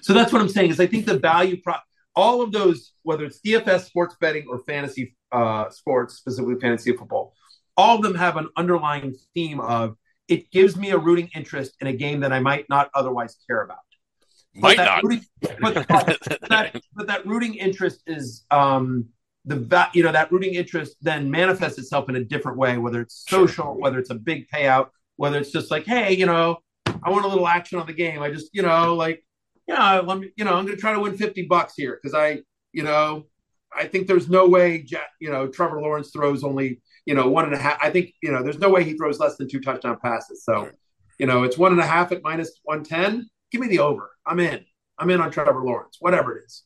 So that's what I'm saying is I think the value prop, all of those, whether it's DFS, sports betting, or fantasy uh, sports, specifically fantasy football, all of them have an underlying theme of it gives me a rooting interest in a game that I might not otherwise care about. Might not. Rooting, but, that, but that rooting interest is um, the you know that rooting interest then manifests itself in a different way, whether it's social, whether it's a big payout, whether it's just like, hey, you know, I want a little action on the game. I just, you know, like, yeah, let me, you know, I'm going to try to win 50 bucks here because I, you know, I think there's no way, Jack, you know, Trevor Lawrence throws only, you know, one and a half. I think, you know, there's no way he throws less than two touchdown passes. So, you know, it's one and a half at minus 110. Give me the over. I'm in. I'm in on Trevor Lawrence, whatever it is.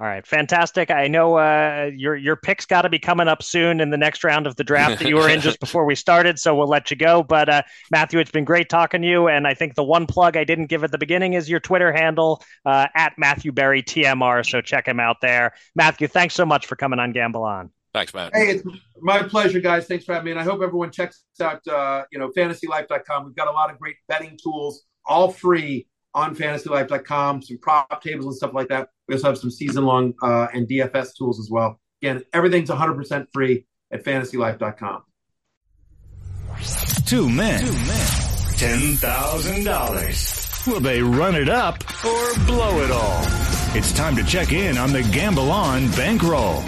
All right, fantastic. I know uh, your your picks got to be coming up soon in the next round of the draft that you were in just before we started, so we'll let you go. But uh, Matthew, it's been great talking to you, and I think the one plug I didn't give at the beginning is your Twitter handle uh, at Matthew Berry TMR. So check him out there. Matthew, thanks so much for coming on Gamble On. Thanks, man. Hey, it's my pleasure, guys. Thanks for having me, and I hope everyone checks out uh, you know FantasyLife.com. We've got a lot of great betting tools, all free on FantasyLife.com. Some prop tables and stuff like that. We also have some season long uh, and DFS tools as well. Again, everything's 100% free at fantasylife.com. Two men. Two men. $10,000. Will they run it up or blow it all? It's time to check in on the Gamble On bankroll.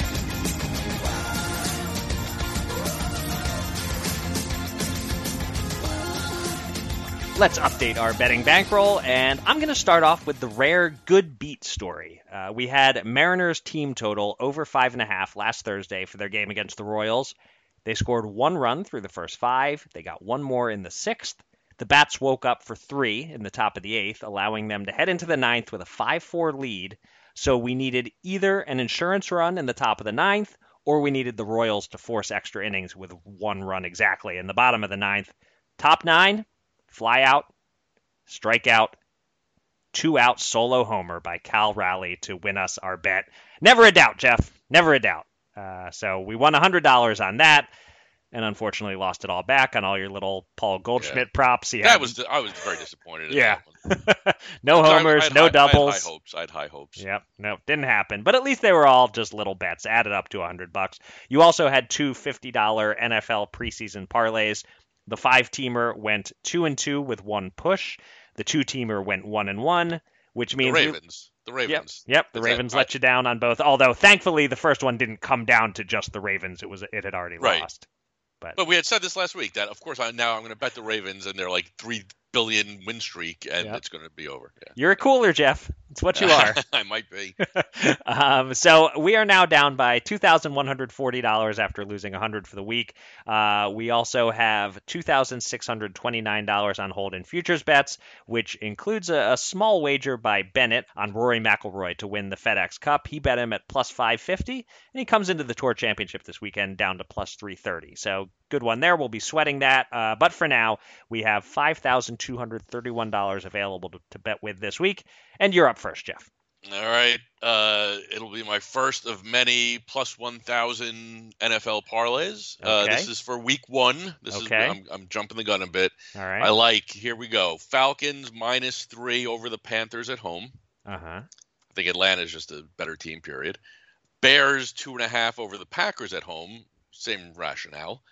Let's update our betting bankroll, and I'm going to start off with the rare good beat story. Uh, we had Mariners team total over five and a half last Thursday for their game against the Royals. They scored one run through the first five. They got one more in the sixth. The Bats woke up for three in the top of the eighth, allowing them to head into the ninth with a 5 4 lead. So we needed either an insurance run in the top of the ninth, or we needed the Royals to force extra innings with one run exactly in the bottom of the ninth. Top nine, fly out, strike out, two out solo homer by Cal Raleigh to win us our bet. Never a doubt, Jeff. Never a doubt. Uh, so we won $100 on that and unfortunately lost it all back on all your little Paul Goldschmidt Yeah. props. He That had- was I was very disappointed. Yeah. no homers, had no high- I had doubles. high hopes. I had high hopes. Yep, no, didn't happen. But at least they were all just little bets, added up to a hundred bucks. You also had two $50 NFL preseason parlays. The five teamer went two and two with one push. The two teamer went one and one, which means the Ravens. The Ravens. Yep, the That's. Ravens let you down on both. Although thankfully the first one didn't come down to just the Ravens. It was it had already Right. lost. But, But we had said this last week that of course I now I'm going to bet the Ravens and they're like three billion win streak and Yep. it's going to be over. Yeah. you're a cooler, Jeff. It's what you are. I might be. um, so we are now down by two thousand one hundred forty dollars after losing a hundred for the week. Uh, we also have two thousand six hundred twenty nine dollars on hold in futures bets, which includes a, a small wager by Bennett on Rory McIlroy to win the FedEx Cup. He bet him at plus five fifty, and he comes into the Tour Championship this weekend down to plus three thirty. So good one there. We'll be sweating that. Uh, but for now, we have five thousand two hundred thirty one dollars available to, to bet with this week, and you're up first, Jeff. All right. Uh, it'll be my first of many plus 1,000 NFL parlays. Uh, Okay. this is for week one. This Okay. is I'm, I'm jumping the gun a bit. All right. I like. Here we go. Falcons minus three over the Panthers at home. Uh huh. I think Atlanta's just a better team. Period. Bears two and a half over the Packers at home. Same rationale.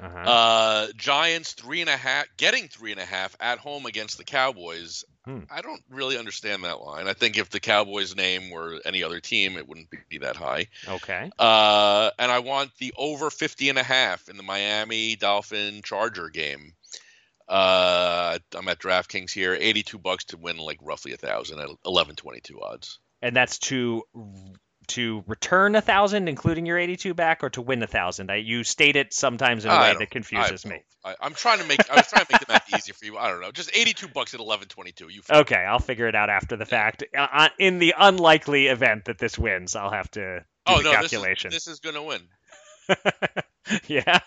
Uh huh. Uh, Giants three and a half, getting three and a half at home against the Cowboys. Hmm. I don't really understand that line. I think if the Cowboys' name were any other team, it wouldn't be that high. okay. Uh, and I want the over 50 and a half in the Miami Dolphin Charger game. Uh, I'm at DraftKings here, 82 bucks to win like roughly a thousand at 11.22 odds. And that's to to return a thousand, including your eighty-two back, or to win a thousand. You state it sometimes in a I way that confuses I, me. I, I'm trying to make I was trying to make the math easier for you. I don't know, just 82 bucks at 11.22. You Okay, I'll figure it out after the fact. Uh, uh, in the unlikely event that this wins, I'll have to do oh the no, this is, calculation. this is gonna win. yeah.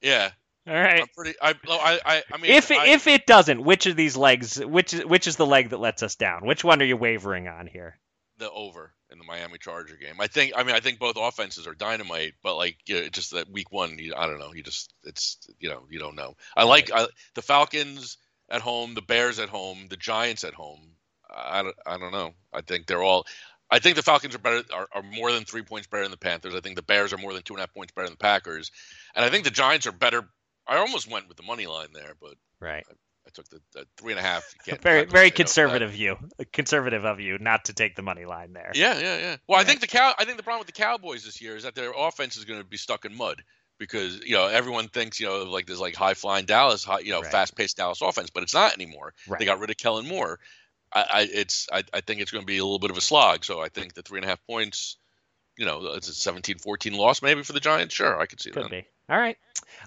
Yeah. All right. I'm pretty. I, I, I, I mean, If it, I, if it doesn't, which of these legs, which which is the leg that lets us down? Which one are you wavering on here? The over in the Miami Charger game, I think. I mean, I think both offenses are dynamite, but like, you know, it's just that week one, you, I don't know. You just, it's, you know, you don't know. I like I, the Falcons at home, the Bears at home, the Giants at home. I, don't- I don't know. I think they're all. I think the Falcons are better, are, are more than three points better than the Panthers. I think the Bears are more than two and a half points better than the Packers, and I think the Giants are better. I almost went with the money line there, but Right. I took the, the three and a half. You Very very to that. conservative view. Conservative of you not to take the money line there. Yeah, yeah, yeah. Well, I think the cow. I think the problem with the Cowboys this year is that their offense is going to be stuck in mud because you know everyone thinks you know like this like high flying Dallas, high, you know Right. fast paced Dallas offense, but it's not anymore. Right. They got rid of Kellen Moore. I, I it's I, I think it's going to be a little bit of a slog. So I think the three and a half points. You know, it's a 17-14 loss maybe for the Giants. Sure, I could see Could that. be. All right.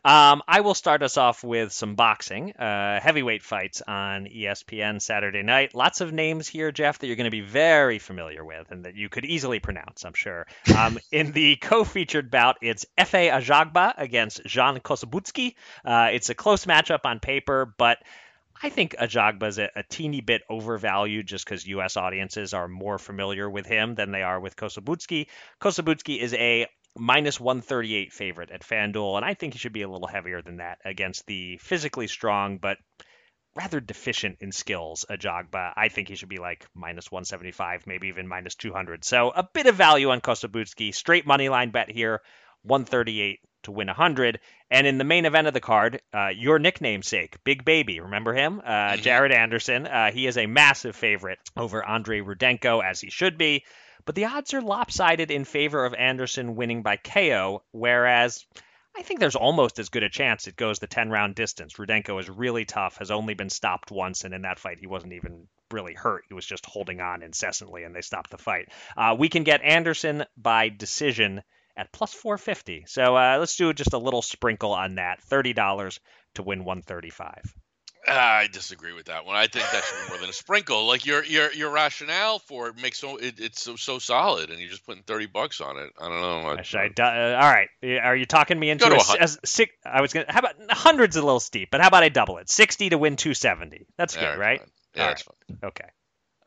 Um, I will start us off with some boxing, uh, heavyweight fights on ESPN Saturday night. Lots of names here, Jeff, that you're going to be very familiar with and that you could easily pronounce, I'm sure. Um, in the co-featured bout, it's Efe Ajagba against Zhan Kossobutskiy. Uh, it's a close matchup on paper, but I think Ajagba's a, a teeny bit overvalued just because U.S. audiences are more familiar with him than they are with Kossobutskiy. Kossobutskiy is a minus 138 favorite at FanDuel, and I think he should be a little heavier than that against the physically strong but rather deficient in skills Ajagba. I think he should be like minus 175, maybe even minus 200. So a bit of value on Kossobutskiy. Straight money line bet here, 138 to win 100. And in the main event of the card, uh, your nickname sake, Big Baby, remember him? Uh, Mhm. Jared Anderson. Uh, he is a massive favorite over Andrei Rudenko, as he should be. But the odds are lopsided in favor of Anderson winning by KO, whereas I think there's almost as good a chance it goes the 10 round distance. Rudenko is really tough, has only been stopped once, and in that fight, he wasn't even really hurt. He was just holding on incessantly, and they stopped the fight. Uh, we can get Anderson by decision at plus 450. So uh, let's do just a little sprinkle on that $30 to win 135. I disagree with that one. I think that should be more than a sprinkle. Like your your your rationale for it makes so it, it's so so solid, and you're just putting thirty bucks on it. I don't know. I, Should I uh, all right. Are you talking me into a, a six? I was gonna. How about hundreds a little steep, but how about I double it? Sixty to win two seventy. That's All good, right? fine. Yeah, All that's fine. Okay.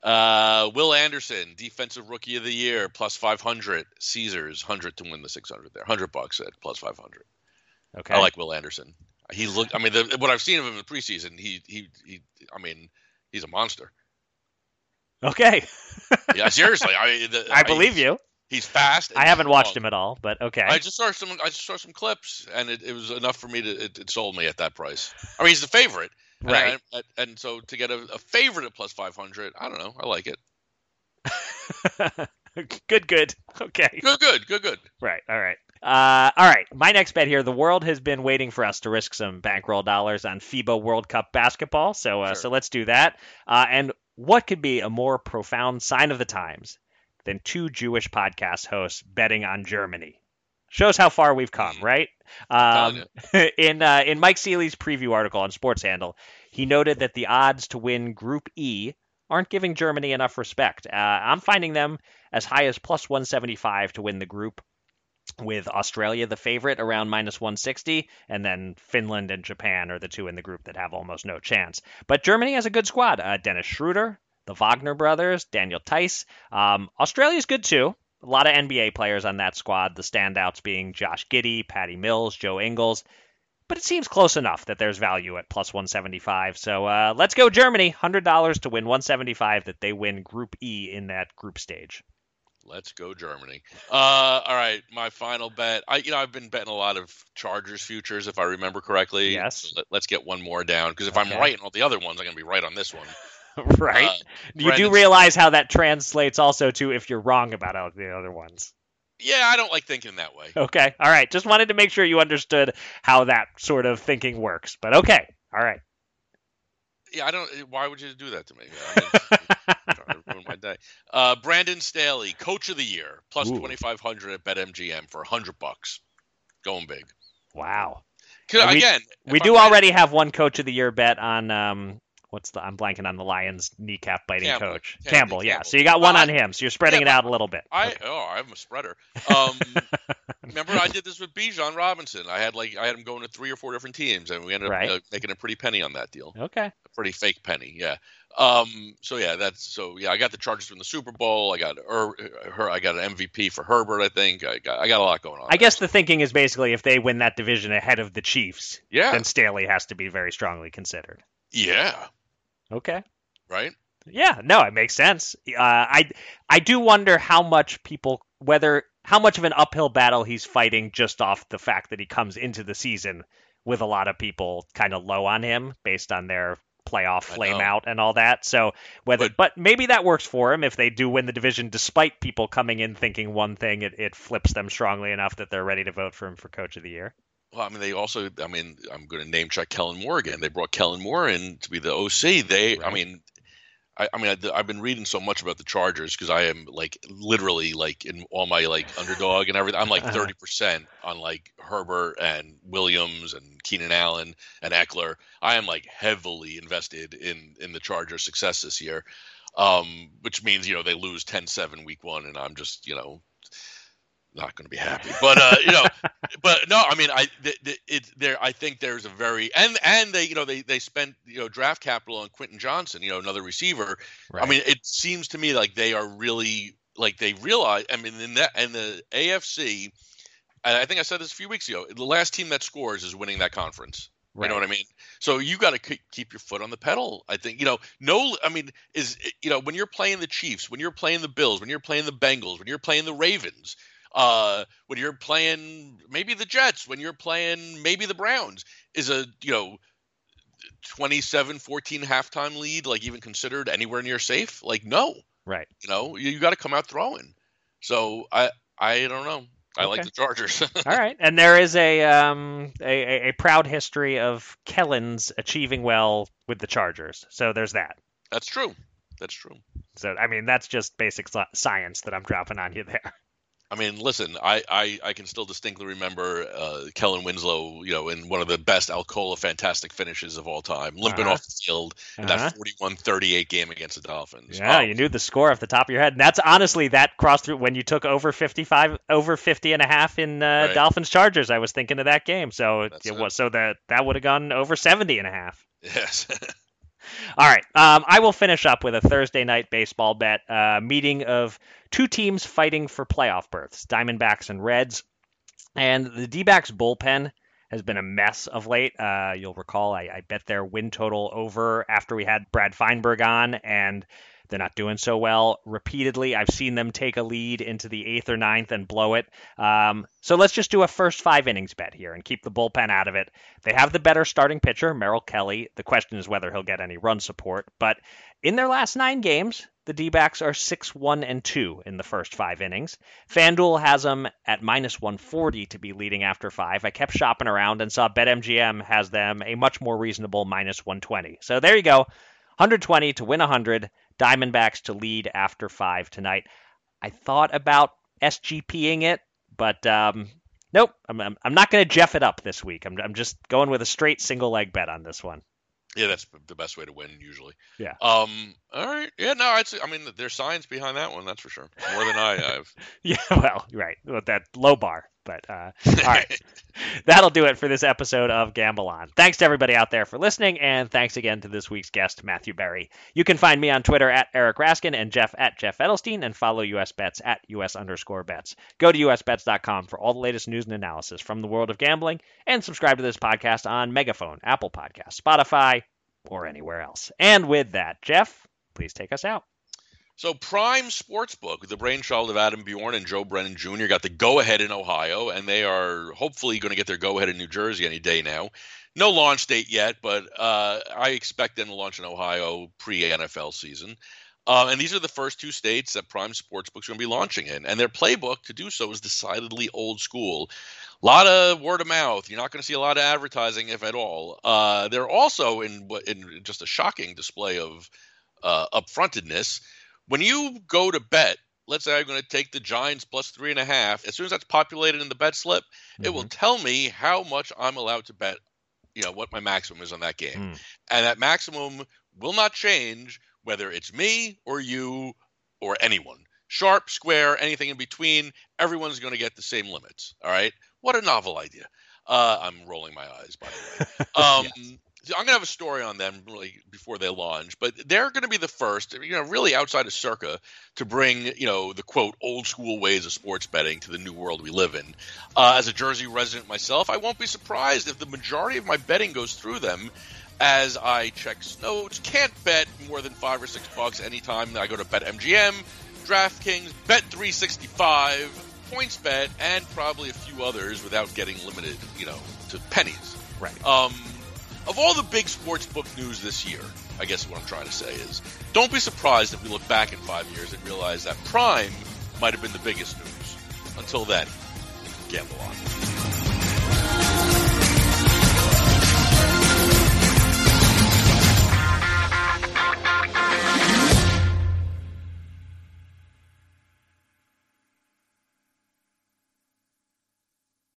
Uh, Will Anderson, defensive rookie of the year, plus five hundred. Caesars, hundred to win the six hundred there. Hundred bucks at plus five hundred. Okay. I like Will Anderson. He looked. I mean, the, what I've seen of him in the preseason, he he he. I mean, he's a monster. Okay. Yeah, seriously. I the, I believe you. He's fast. I haven't watched him at all, but okay. I just saw some. I just saw some clips, and it, it was enough for me to. It, it sold me at that price. I mean, he's the favorite, and, Right. I- and so to get a, a favorite at plus five hundred, I don't know. I like it. good, good. Okay. Good, good, good, good. Right. All right. Uh, all right. My next bet here. The world has been waiting for us to risk some bankroll dollars on FIBA World Cup basketball. So, uh, Sure. so let's do that. Uh, and what could be a more profound sign of the times than two Jewish podcast hosts betting on Germany? Shows how far we've come, right? Um, in uh, in Mike Seeley's preview article on Sports Handle, he noted that the odds to win Group E aren't giving Germany enough respect. Uh, I'm finding them as high as plus 175 to win the group, with Australia the favorite around minus 160, and then Finland and Japan are the two in the group that have almost no chance. But Germany has a good squad. Uh, Dennis Schroeder, the Wagner brothers, Daniel Theis. Um, Australia's good too. A lot of NBA players on that squad, the standouts being Josh Giddey, Patty Mills, Joe Ingles. But it seems close enough that there's value at plus 175. So uh, let's go Germany. $100 to win 175 that they win Group E in that group stage. Let's go Germany. Uh, all right, my final bet. I, you know, I've been betting a lot of Chargers futures, if I remember correctly. Yes. So let, us get one more down because if I'm right in all the other ones, I'm gonna be right on this one. right? Uh, you do realize how that translates also to if you're wrong about all the other ones. yeah, I don't like thinking that way. Okay. All right. Just wanted to make sure you understood how that sort of thinking works. But okay. All right. Yeah, I don't. Why would you do that to me? I mean, you're trying to ruin my day. Uh, Brandon Staley, Coach of the Year, twenty five hundred at BetMGM for hundred bucks. Going big. Wow. We- Again, We do I'm right- already have one coach of the year bet on um what's the I'm blanking on the Lions kneecap biting Campbell. coach Campbell, Campbell. Yeah, so you got one on him. So you're spreading Yeah, it out a little bit. I Okay. oh I'm a spreader. Um, remember I did this with Bijan Robinson. I had like I had him going to three or four different teams, and we ended up uh, making a pretty penny on that deal. Okay. A pretty fake penny, yeah. Um, so yeah, that's so yeah. I got the Chargers from the Super Bowl. I got her, her. I got an MVP for Herbert. I think I got I got a lot going on. I guess the thinking is basically if they win that division ahead of the Chiefs, yeah, then Staley has to be very strongly considered. yeah, Okay. right. Yeah, no, it makes sense. Uh, I I do wonder how much people whether how much of an uphill battle he's fighting just off the fact that he comes into the season with a lot of people kind of low on him based on their playoff flame out and all that. So whether But- but, maybe that works for him if they do win the division despite people coming in thinking one thing, it, it flips them strongly enough that they're ready to vote for him for coach of the year. Well, I mean, they also. I mean, I'm going to name check Kellen Moore again. They brought Kellen Moore in to be the OC. They. I mean. I, I mean, I, I've been reading so much about the Chargers because I am like literally like in all my like underdog and everything. I'm like Uh-huh. thirty percent on like Herbert and Williams and Keenan Allen and Ekeler. I am like heavily invested in in the Chargers' success this year, um, which means you know they lose 10-7 week one, and I'm just you know not going to be happy. But uh, you know, but no, I mean, I th- th- it there. I think there's a very and and they you know they they spent you know draft capital on Quentin Johnston, you know, another receiver. I mean, it seems to me like they are really like they realize. I mean, in that and the AFC, and I think I said this a few weeks ago. The last team that scores is winning that conference. You know what I mean? So you got to keep your foot on the pedal. I think you know. No, I mean, is you know when you're playing the Chiefs, when you're playing the Bills, when you're playing the Bengals, when you're playing the Ravens, uh, when you're playing maybe the Jets, when you're playing maybe the Browns, is a you know 27-14 halftime lead like even considered anywhere near safe? Like no, Right. you know you, you got to come out throwing. So I I don't know. I like the Chargers. All right, and there is a um a, a, a proud history of Kellens achieving well with the Chargers. So there's that. That's true. That's true. So I mean that's just basic science that I'm dropping on you there. I mean, listen, I, I, I can still distinctly remember uh, Kellen Winslow, you know, in one of the best Alcola fantastic finishes of all time, limping Uh-huh. off the field in Uh-huh. that 41-38 game against the Dolphins. Yeah, Oh, you knew the score off the top of your head. And that's honestly that cross through when you took over 55 over 50 and a half in uh, Right. Dolphins Chargers. I was thinking of that game. So That's it it. was so that that would have gone over 70 and a half. Yes. All right. Um, I will finish up with a Thursday night baseball bet uh, meeting of two teams fighting for playoff berths Diamondbacks and Reds. And the D backs bullpen has been a mess of late. Uh, you'll recall I, I bet their win total over after we had Brad Feinberg on, and they're not doing so well repeatedly. I've seen them take a lead into the eighth or ninth and blow it. Um, so let's just do a first five innings bet here and keep the bullpen out of it. They have the better starting pitcher, Merrill Kelly. The question is whether he'll get any run support. But in their last nine games, the D backs are 6 1 and 2 in the first five innings. FanDuel has them at minus 140 to be leading after five. I kept shopping around and saw BetMGM has them a much more reasonable minus 120. So there you go 120 to win 100. Diamondbacks to lead after five tonight. I thought about SGPing it, but um, nope. I'm, I'm, I'm not going to Jeff it up this week. I'm, I'm just going with a straight single leg bet on this one. yeah, that's the best way to win usually. Yeah. Um. All right. Yeah. No. It's. I mean, there's science behind that one. That's for sure. More than I have. Yeah, well, right. With that low bar. But uh, all right. That'll do it for this episode of Gamble On. Thanks to everybody out there for listening, and thanks again to this week's guest, Matthew Berry. You can find me on Twitter at Eric Raskin and Jeff at Jeff Edelstein, and follow US Bets at US underscore bets. Go to usbets.com for all the latest news and analysis from the world of gambling, and subscribe to this podcast on Megaphone, Apple Podcasts, Spotify, or anywhere else. And with that, Jeff, please take us out. So Prime Sportsbook, the brainchild of Adam Bjorn and Joe Brennan Jr., got the go-ahead in Ohio, and they are hopefully going to get their go-ahead in New Jersey any day now. No launch date yet, but uh, I expect them to launch in Ohio pre-NFL season. Uh, and these are the first two states that Prime Sportsbook's going to be launching in, and their playbook to do so is decidedly old school. A lot of word of mouth. You're not going to see a lot of advertising, if at all. Uh, they're also in in just a shocking display of uh, upfrontedness when you go to bet, let's say I'm going to take the Giants plus three and a half. As soon as that's populated in the bet slip, it will tell me how much I'm allowed to bet. You know what my maximum is on that game, Mm. and that maximum will not change whether it's me or you or anyone. Sharp, square, anything in between, everyone's going to get the same limits. All right. What a novel idea. Uh, I'm rolling my eyes, by the way. Um, yes. I'm going to have a story on them really before they launch, but they're going to be the first, you know, really outside of Circa to bring, you know, the quote old school ways of sports betting to the new world we live in. Uh, as a Jersey resident myself, I won't be surprised if the majority of my betting goes through them as I check notes. Can't bet more than five or six bucks anytime I go to BetMGM, DraftKings, Bet365, PointsBet, and probably a few others without getting limited, you know, to pennies. Right. Um, of all the big sports book news this year, I guess what I'm trying to say is, don't be surprised if we look back in five years and realize that Prime might have been the biggest news. Until then, gamble on.